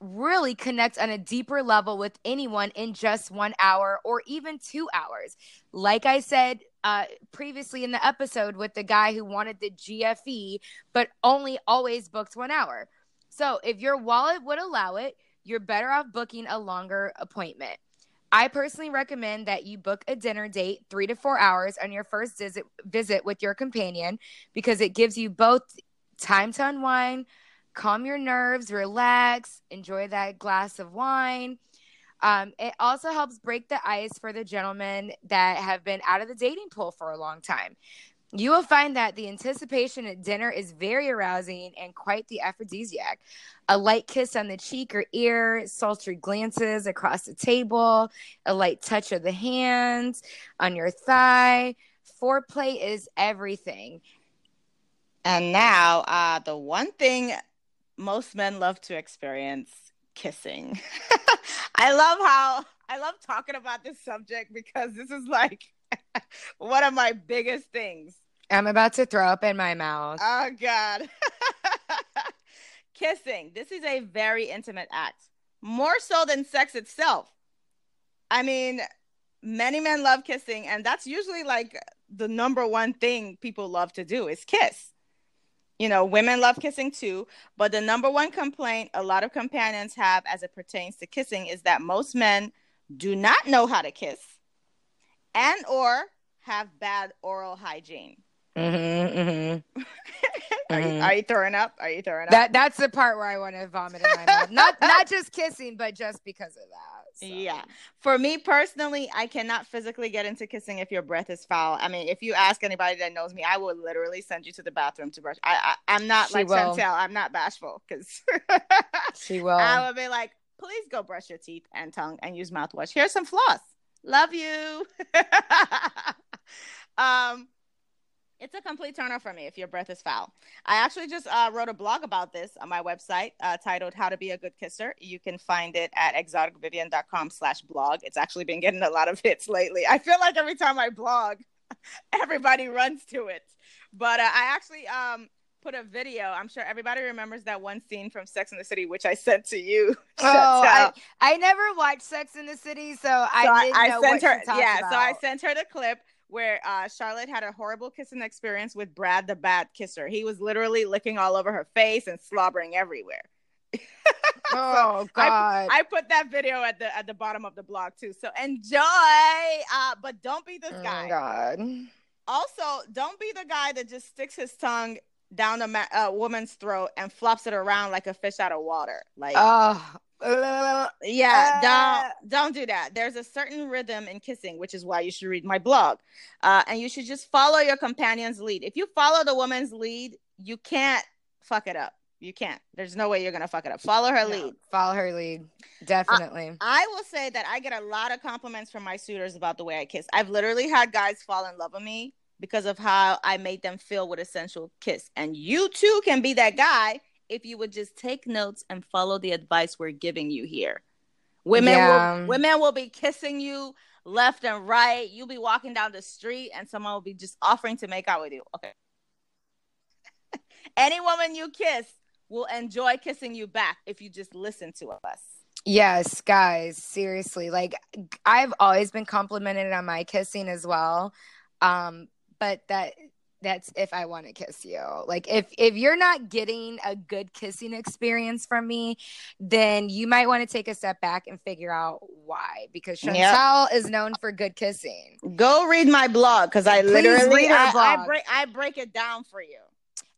really connect on a deeper level with anyone in just one hour or even two hours. Like I said uh, previously in the episode with the guy who wanted the GFE, but only always booked one hour. So if your wallet would allow it, you're better off booking a longer appointment. I personally recommend that you book a dinner date three to four hours on your first visit visit with your companion because it gives you both time to unwind, calm your nerves, relax, enjoy that glass of wine. Um, it also helps break the ice for the gentlemen that have been out of the dating pool for a long time. You will find that the anticipation at dinner is very arousing and quite the aphrodisiac. A light kiss on the cheek or ear, sultry glances across the table, a light touch of the hands on your thigh. Foreplay is everything. And now, uh, the one thing most men love to experience kissing. I love how I love talking about this subject because this is like one of my biggest things. I'm about to throw up in my mouth. Oh god. kissing. This is a very intimate act. More so than sex itself. I mean, many men love kissing and that's usually like the number one thing people love to do is kiss you know, women love kissing too, but the number one complaint a lot of companions have as it pertains to kissing is that most men do not know how to kiss and or have bad oral hygiene. Mm-hmm, mm-hmm. are, you, mm-hmm. are, you, throwing up? Are you throwing up? That that's the part where I want to vomit in my mouth. Not not just kissing, but just because of that. So. Yeah. For me personally, I cannot physically get into kissing if your breath is foul. I mean, if you ask anybody that knows me, I will literally send you to the bathroom to brush. I, I am not she like will. Chantel. I'm not bashful because she will. I will be like, please go brush your teeth and tongue and use mouthwash. Here's some floss. Love you. um, It's a complete turner for me if your breath is foul. I actually just uh, wrote a blog about this on my website uh, titled How to Be a Good Kisser. You can find it at exoticvivian.com slash blog. It's actually been getting a lot of hits lately. I feel like every time I blog, everybody runs to it. But uh, I actually um, put a video. I'm sure everybody remembers that one scene from Sex in the City, which I sent to you. Oh, I, I, never watched Sex in the City, so, so I, I, I sent her. yeah, about. so I sent her the clip where uh, Charlotte had a horrible kissing experience with Brad the bad kisser. He was literally licking all over her face and slobbering everywhere. oh God! I, I, put that video at the at the bottom of the blog too. So enjoy, uh, but don't be this guy. Oh God! Also, don't be the guy that just sticks his tongue down a ma- uh, woman's throat and flops it around like a fish out of water. Like, oh, yeah, uh, don't don't do that. There's a certain rhythm in kissing, which is why you should read my blog, uh, and you should just follow your companion's lead. If you follow the woman's lead, you can't fuck it up. You can't. There's no way you're gonna fuck it up. Follow her no, lead. Follow her lead. Definitely. I, I, will say that I get a lot of compliments from my suitors about the way I kiss. I've literally had guys fall in love with me because of how I made them feel with a sensual kiss. And you too can be that guy if you would just take notes and follow the advice we're giving you here. Women yeah. will women will be kissing you left and right. You'll be walking down the street and someone will be just offering to make out with you. Okay. Any woman you kiss will enjoy kissing you back if you just listen to us. Yes, guys, seriously. Like I've always been complimented on my kissing as well. Um, but that that's if I want to kiss you. Like if if you're not getting a good kissing experience from me, then you might want to take a step back and figure out why. Because Chantel yep. is known for good kissing. Go read my blog because I Please literally I, I, break I break it down for you.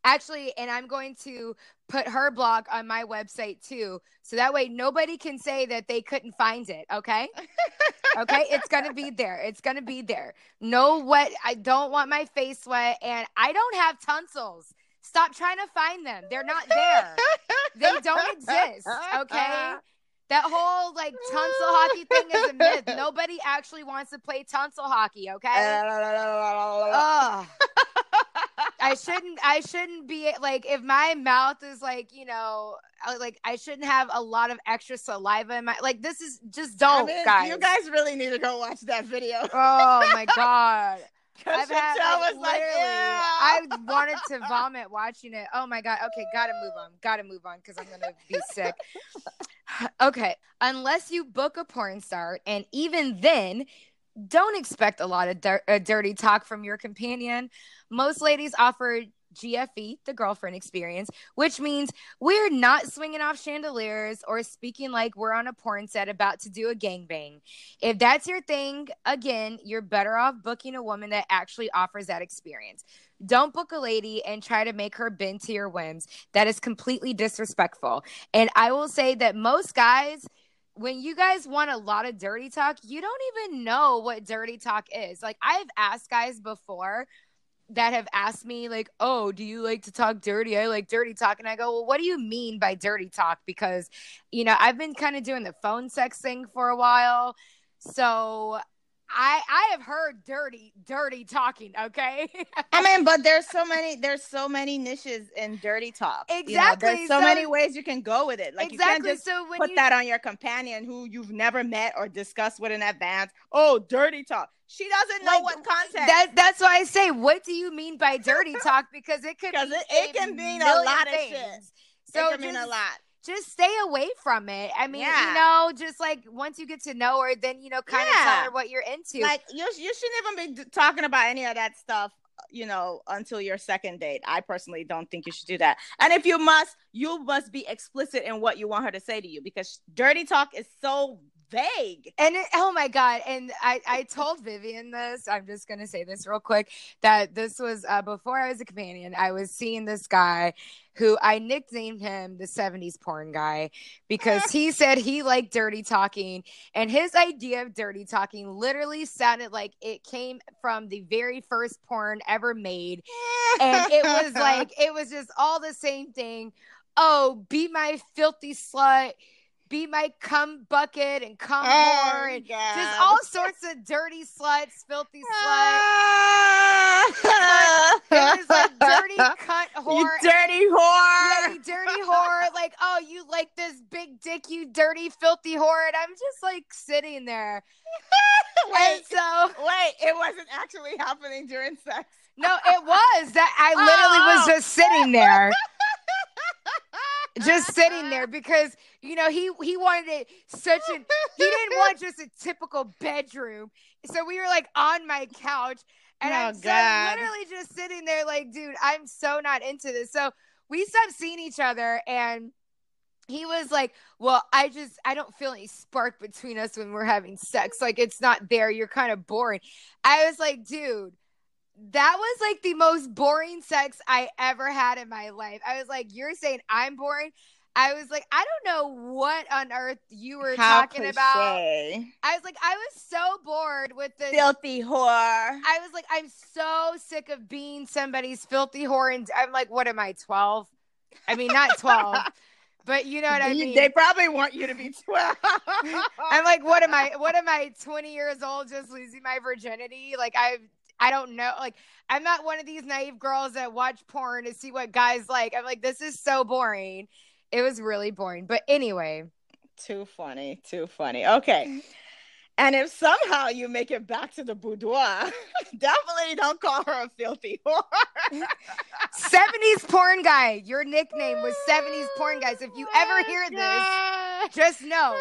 Actually, and I'm going to put her blog on my website too. So that way nobody can say that they couldn't find it. Okay. okay. It's going to be there. It's going to be there. No wet. I don't want my face wet. And I don't have tonsils. Stop trying to find them. They're not there. they don't exist. Okay. That whole like tonsil hockey thing is a myth. Nobody actually wants to play tonsil hockey, okay? I shouldn't I shouldn't be like if my mouth is like, you know, like I shouldn't have a lot of extra saliva in my like this is just don't I mean, guys. You guys really need to go watch that video. Oh my god. I've had like, was like, yeah. I wanted to vomit watching it. Oh my god. Okay, gotta move on. Gotta move on because I'm gonna be sick. okay, unless you book a porn star, and even then, don't expect a lot of uh, dirty talk from your companion. Most ladies offer GFE, the girlfriend experience, which means we're not swinging off chandeliers or speaking like we're on a porn set about to do a gangbang. If that's your thing, again, you're better off booking a woman that actually offers that experience. Don't book a lady and try to make her bend to your whims. That is completely disrespectful. And I will say that most guys when you guys want a lot of dirty talk, you don't even know what dirty talk is. Like I've asked guys before that have asked me like, "Oh, do you like to talk dirty? I like dirty talk." And I go, "Well, what do you mean by dirty talk?" Because, you know, I've been kind of doing the phone sex thing for a while. So, I I have heard dirty dirty talking. Okay. I mean, but there's so many there's so many niches in dirty talk. Exactly. You know, there's so, so, many ways you can go with it. Like exactly. you can't just so put you... that on your companion who you've never met or discussed with in advance. Oh, dirty talk. She doesn't know like, what content. That, that's why I say, what do you mean by dirty talk? Because it could because it, it can mean a lot things. of shit. So it can just, mean a lot just stay away from it. I mean, yeah. you know, just like once you get to know her, then you know, kind yeah. of tell her what you're into. Like you, you shouldn't even be talking about any of that stuff. You know, until your second date. I personally don't think you should do that. And if you must, you must be explicit in what you want her to say to you because dirty talk is so vague. And it, oh my god! And I I told Vivian this. I'm just gonna say this real quick that this was uh, before I was a companion. I was seeing this guy who I nicknamed him the 70s porn guy because he said he liked dirty talking. And his idea of dirty talking literally sounded like it came from the very first porn ever made. And it was like, it was just all the same thing. Oh, be my filthy slut be my cum bucket and cum Oh, whore and God. just all sorts of dirty sluts, filthy slut. Ah. It was like dirty cunt You whore. dirty whore. Yeah, you dirty whore. Like, oh, you like this big dick, you dirty, filthy whore. And I'm just like sitting there. Wait, And so, wait, it wasn't actually happening during sex. no, it was that I literally was Oh. just sitting there. Just uh-huh. sitting there because you know he he wanted it such a he didn't want just a typical bedroom. So we were like on my couch and Oh, i'm so literally just sitting there like dude i'm so not into this. So we stopped seeing each other and he was like well i just i don't feel any spark between us when we're having sex. Like it's not there. You're kind of boring. I was like dude that was like the most boring sex I ever had in my life. I was like, You're saying I'm boring? I was like, I don't know what on earth you were How talking about. I was like, I was so bored with this. Filthy whore. I was like, I'm so sick of being somebody's filthy whore. And I'm like, what am I, 12? I mean, not 12, but you know what I mean. They probably want you to be 12. I'm like, what am I? What am I? 20 years old, just losing my virginity? Like I, I don't know. Like I'm not one of these naive girls that watch porn to see what guys like. I'm like, this is so boring. It was really boring. But anyway, Too funny. Too funny. Okay. And if somehow you make it back to the boudoir, definitely don't call her a filthy whore. 70s porn guy. Your nickname was 70s porn guys. If you ever oh hear this, just know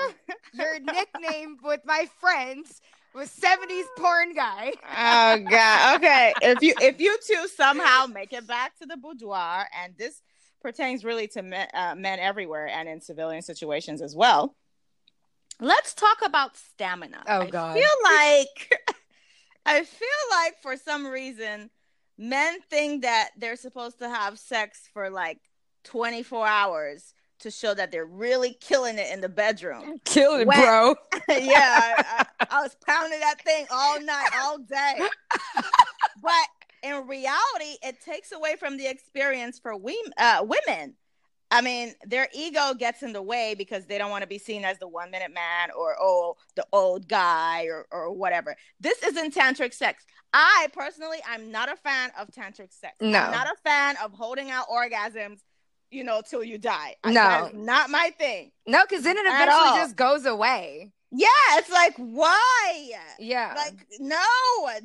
your nickname with my friends was 70s porn guy. oh god okay if you if you two somehow make it back to the boudoir and this pertains really to men, uh, men everywhere and in civilian situations as well let's talk about stamina Oh, god. I feel like i feel like for some reason men think that they're supposed to have sex for like 24 hours to show that they're really killing it in the bedroom Killing it, When- bro. yeah, I, I, I was pounding that thing all night, all day. but in reality, it takes away from the experience for we, uh, women. I mean, their ego gets in the way because they don't want to be seen as the one minute man or oh the old guy or or whatever. This isn't tantric sex. I personally, I'm not a fan of tantric sex. No. I'm not a fan of holding out orgasms, you know, till you die. I- No. not my thing. No, because then it eventually just goes away. Yeah, it's like why? Yeah. Like no,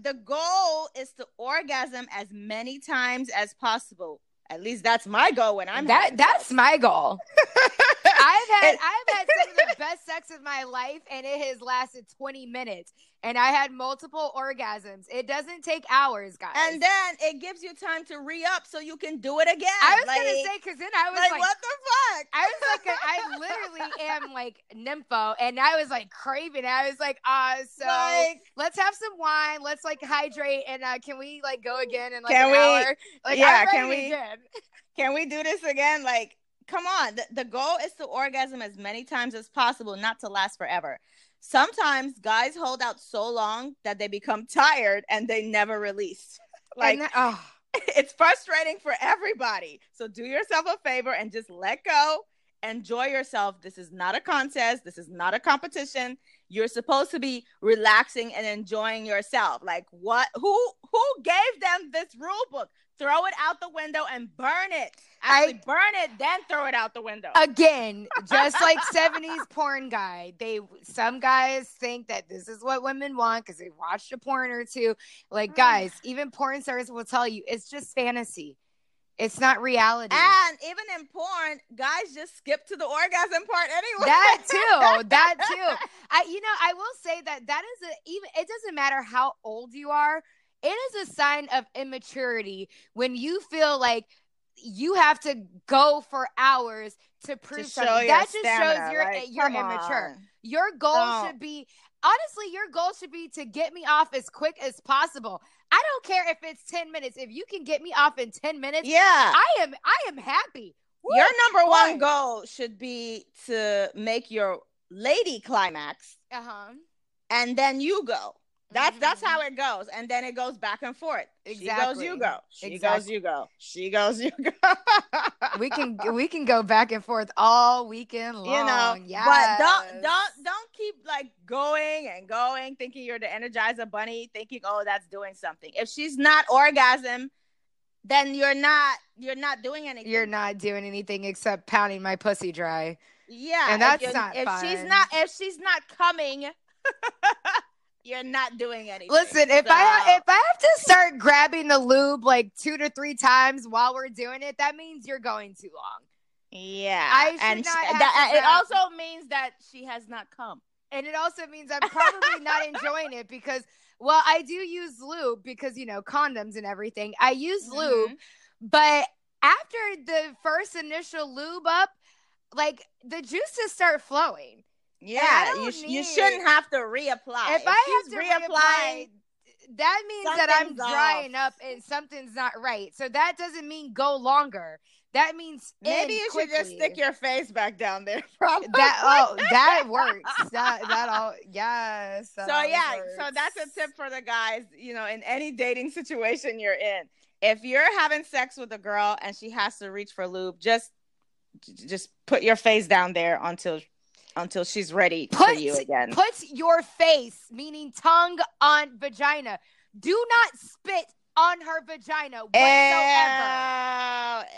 the goal is to orgasm as many times as possible. At least that's my goal when I'm that that's my goal. I've had I've had some of the best sex of my life and it has lasted 20 minutes and I had multiple orgasms. It doesn't take hours, guys. and then it gives you time to re up so you can do it again. I was like, gonna say because then I was like, like, what the fuck? I was like, I literally am like nympho, and I was like craving. I was like, uh, so Like, let's have some wine. Let's like hydrate, and uh, can we like go again in like Can an we- hour? Like, yeah, can we- Again. can we do this again? Like, come on. The, the goal is to orgasm as many times as possible, not to last forever. Sometimes guys hold out so long that they become tired and they never release. like that- oh. it's frustrating for everybody. So do yourself a favor and just let go. Enjoy yourself. This is not a contest. This is not a competition. You're supposed to be relaxing and enjoying yourself. Like what who who gave them this rule book? Throw it out the window and burn it. Actually burn it, then throw it out the window. again, just like 70s porn guy, they some guys think that this is what women want because they watched a porn or two. Like mm. guys, even porn stars will tell you it's just fantasy. It's not reality. and even in porn, guys just skip to the orgasm part anyway. that too that too i you know i will say that that is a even it doesn't matter how old you are it is a sign of immaturity when you feel like you have to go for hours to to prove show something. that just stamina, shows you're like, you're immature. on. your goal Don't. should be honestly your goal should be to get me off as quick as possible. I don't care if it's 10 minutes. If you can get me off in 10 minutes Yeah. i am i am happy. Woo, your number one goal should be to make your lady climax uh-huh. and then you go That's that's Mhm. how it goes, and then it goes back and forth. She goes, Exactly. you go. She goes, you go. She goes, you go. we can we can go back and forth all weekend long. you know yes. but don't don't don't keep like going and going thinking you're the energizer bunny thinking oh that's doing something if she's not orgasm then you're not you're not doing anything You're not doing anything except pounding my pussy dry. yeah and that's you're- not if she's not if she's not coming you're not doing anything Listen, if So- I if I have to start grabbing the lube like two to three times while we're doing it, that means you're going too long. yeah I should and not she- that, it also means that she has not come And it also means I'm probably not enjoying it because well, I do use lube because you know, condoms and everything. I use lube, Mhm. but after the first initial lube up, like the juices start flowing. Yeah you, sh- you shouldn't have to reapply if I she's have to reapply, that means that I'm drying off. up and something's not right. So that doesn't mean go longer. That means Maybe you should just stick your face back down there. Probably. that. Oh, that works. That that all. Yes. that so always yeah, so that's a tip for the guys. You know, in any dating situation you're in, if you're having sex with a girl and she has to reach for lube, just just put your face down there until until she's ready for you again. put your face, meaning tongue on vagina. Do not spit on her vagina whatsoever.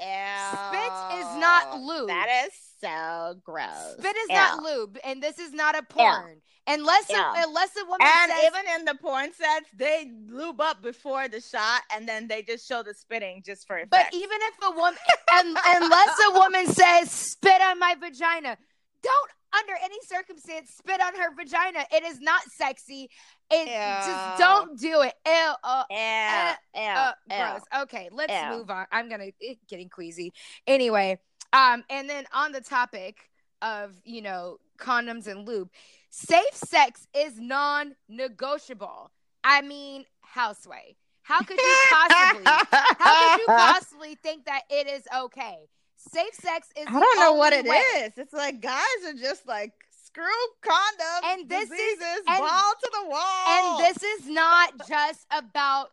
Ew, ew. Spit is not lube. That is so gross. Spit is Ew. not lube, and this is not a porn. Unless a, unless a woman And says, even in the porn sets, they lube up before the shot, and then they just show the spitting just for effect. But even if a woman, un, unless a woman says spit on my vagina, don't under any circumstance spit on her vagina. It is not sexy. It just don't do it. Ew, uh, ew, uh, ew, uh, ew. gross. Okay, let's Ew. move on. I'm gonna it getting queasy. Anyway, um, and then on the topic of you know condoms and lube, safe sex is non-negotiable. I mean, houseway. How could you possibly? How could you possibly think that it is okay? Safe sex is. I don't know what it is. way. It's like guys are just like screw condoms And this is- diseases, and- ball to the wall. And this is not just about.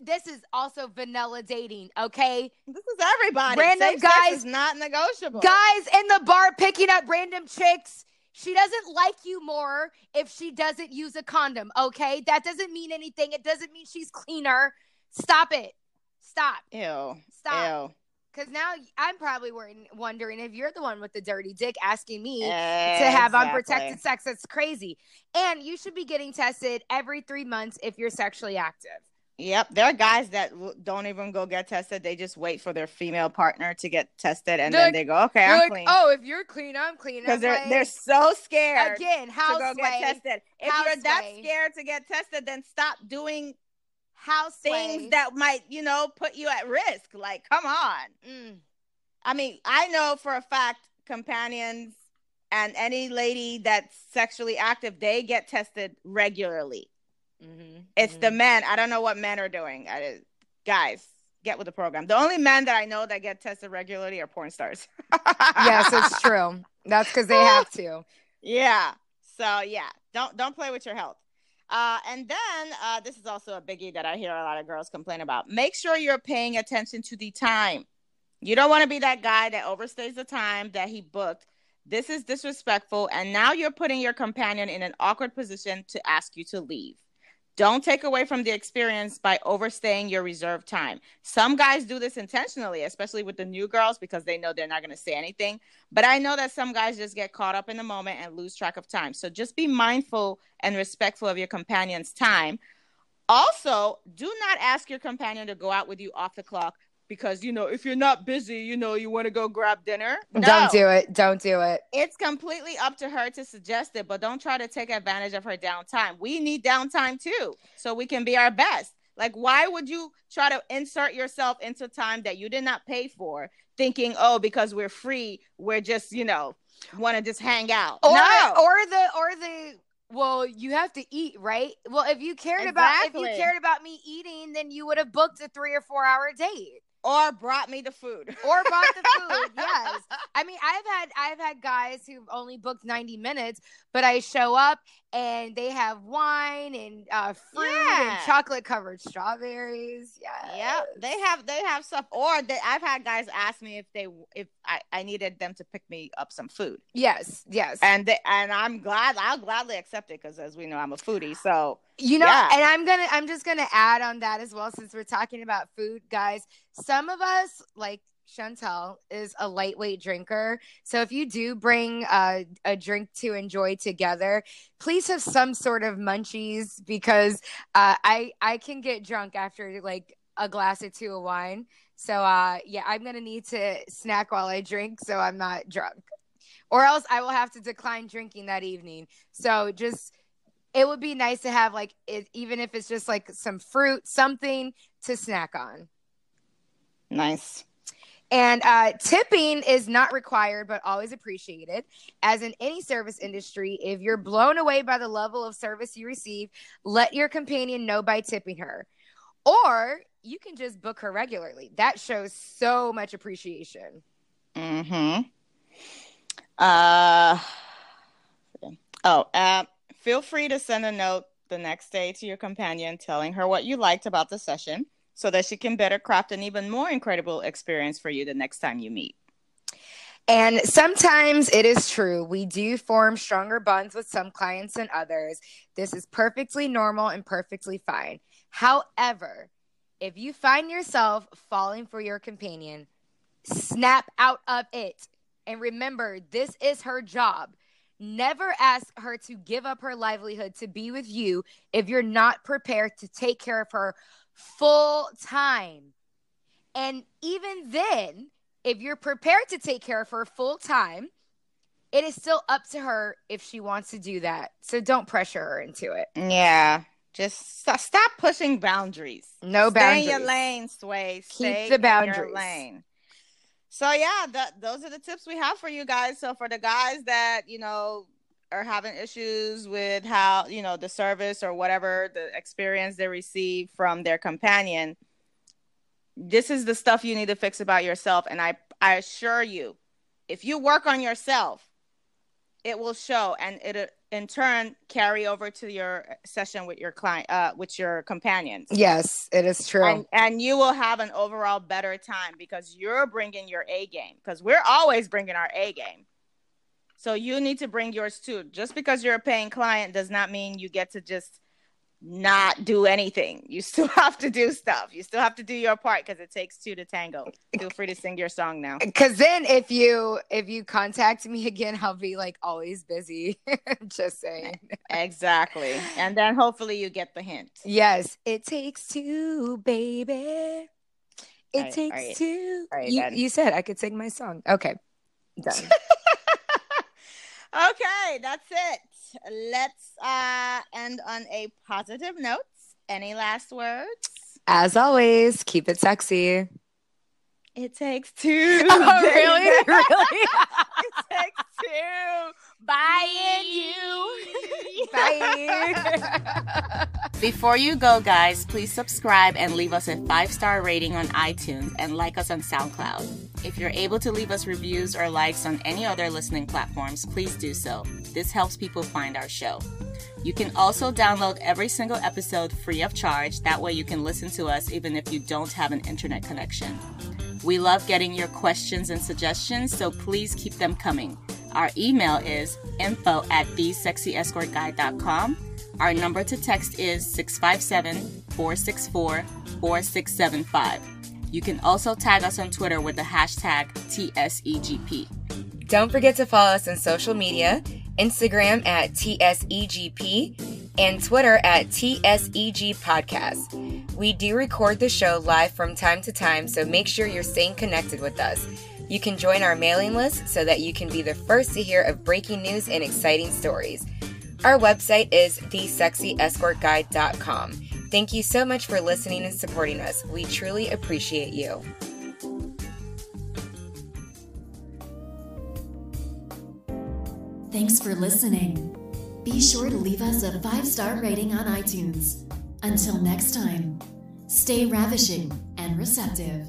This is also vanilla dating, okay? this is everybody. Random Safe sex guys- is not negotiable. Guys in the bar picking up random chicks. She doesn't like you more if she doesn't use a condom, okay? That doesn't mean anything. It doesn't mean she's cleaner. Stop it. Stop. Ew. Stop. Ew. Because now I'm probably wondering if you're the one with the dirty dick asking me to have unprotected sex. That's crazy. And you should be getting tested every three months if you're sexually active. Yep, there are guys that don't even go get tested. They just wait for their female partner to get tested, and They're then like- they go, "Okay, I'm like, clean." oh, if you're clean, I'm clean. because they're like, they're so scared again How to go get tested. If you're that scared to get tested, then stop doing house things that might, you know, put you at risk. Like, come on. Mm. I mean, I know for a fact companions and any lady that's sexually active, they get tested regularly. Mm-hmm. It's the men. I don't know what men are doing. I, guys, get with the program. The only men that I know that get tested regularly are porn stars. yes, it's true. That's because they have to. Yeah. So yeah, don't don't play with your health. Uh, and then uh, this is also a biggie that I hear a lot of girls complain about. Make sure you're paying attention to the time. You don't want to be that guy that overstays the time that he booked. This is disrespectful, and now you're putting your companion in an awkward position to ask you to leave. Don't take away from the experience by overstaying your reserved time. Some guys do this intentionally, especially with the new girls because they know they're not going to say anything. But I know that some guys just get caught up in the moment and lose track of time. So just be mindful and respectful of your companion's time. Also, do not ask your companion to go out with you off the clock because, you know, if you're not busy, you know, you want to go grab dinner. No. Don't do it. Don't do it. It's completely up to her to suggest it, but don't try to take advantage of her downtime. We need downtime too, so we can be our best. Like, why would you try to insert yourself into time that you did not pay for, thinking, oh, because we're free, we're just, you know, want to just hang out? Or no. or the or the well, you have to eat, right? Well, if you cared about if you cared about me eating, then you would have booked a three or four hour date. Or brought me the food. Or brought the food. yes. I mean, I've had I've had guys who've only booked 90 minutes, but I show up and they have wine and uh, fruit Yeah. and chocolate covered strawberries. Yeah, Yeah, they have they have stuff. Or they, I've had guys ask me if they if I, I needed them to pick me up some food, Yes, yes. and they, and I'm glad I'll gladly accept it because as we know I'm a foodie. So You know, Yeah. and I'm gonna I'm just gonna add on that as well since we're talking about food, guys. Some of us, like Chantel, is a lightweight drinker. So if you do bring uh, a drink to enjoy together, please have some sort of munchies because uh, I I can get drunk after like a glass or two of wine. So uh, yeah, I'm gonna need to snack while I drink so I'm not drunk. Or else I will have to decline drinking that evening. So just it would be nice to have like it, even if it's just like some fruit, something to snack on. nice. And uh, tipping is not required, but always appreciated. As in any service industry, if you're blown away by the level of service you receive, let your companion know by tipping her. Or you can just book her regularly. That shows so much appreciation. Mm-hmm. Uh oh, uh, feel free to send a note the next day to your companion telling her what you liked about the session so that she can better craft an even more incredible experience for you the next time you meet. And sometimes it is true. We do form stronger bonds with some clients than others. This is perfectly normal and perfectly fine. However, if you find yourself falling for your companion, snap out of it. And remember, this is her job. Never ask her to give up her livelihood to be with you if you're not prepared to take care of her full time. And even then, if you're prepared to take care of her full time, it is still up to her if she wants to do that. So don't pressure her into it. Yeah, just st- stop pushing boundaries. No Stay boundaries. in your lane, Sway. Keep Stay the in your boundaries. lane. So yeah, those are the tips we have for you guys. So for the guys that you know are having issues with how you know the service or whatever the experience they receive from their companion, this is the stuff you need to fix about yourself. And I I assure you, if you work on yourself, it will show, and it in turn carry over to your session with your client, uh, with your companions Yes, it is true. and and you will have an overall better time because you're bringing your A game because we're always bringing our A game. So you need to bring yours too. Just because you're a paying client does not mean you get to just not do anything. You still have to do stuff. You still have to do your part because it takes two to tango. Feel free to sing your song now. Cause then if you if you contact me again, I'll be like always busy. Just saying. Exactly. And then hopefully you get the hint. Yes, it takes two, baby. It Alright, takes alright. two. Alright, you, you said I could sing my song. Okay. Done. Okay, that's it. Let's uh end on a positive note. Any last words? As always, keep it sexy. It takes two. Oh, really? Really? it takes two. Bye, you. Bye. Before you go, guys, please subscribe and leave us a five star rating on iTunes and like us on SoundCloud. If you're able to leave us reviews or likes on any other listening platforms, please do so. This helps people find our show. You can also download every single episode free of charge. That way, you can listen to us even if you don't have an internet connection. We love getting your questions and suggestions, so please keep them coming. Our email is info at thesexyescortguide.com. Our number to text is 657 464 4675. You can also tag us on Twitter with the hashtag TSEGP. Don't forget to follow us on social media Instagram at TSEGP and Twitter at TSEG Podcast. We do record the show live from time to time, so make sure you're staying connected with us. You can join our mailing list so that you can be the first to hear of breaking news and exciting stories. Our website is thesexyescortguide.com. Thank you so much for listening and supporting us. We truly appreciate you. Thanks for listening. Be sure to leave us a five star rating on iTunes. Until next time, stay ravishing and receptive.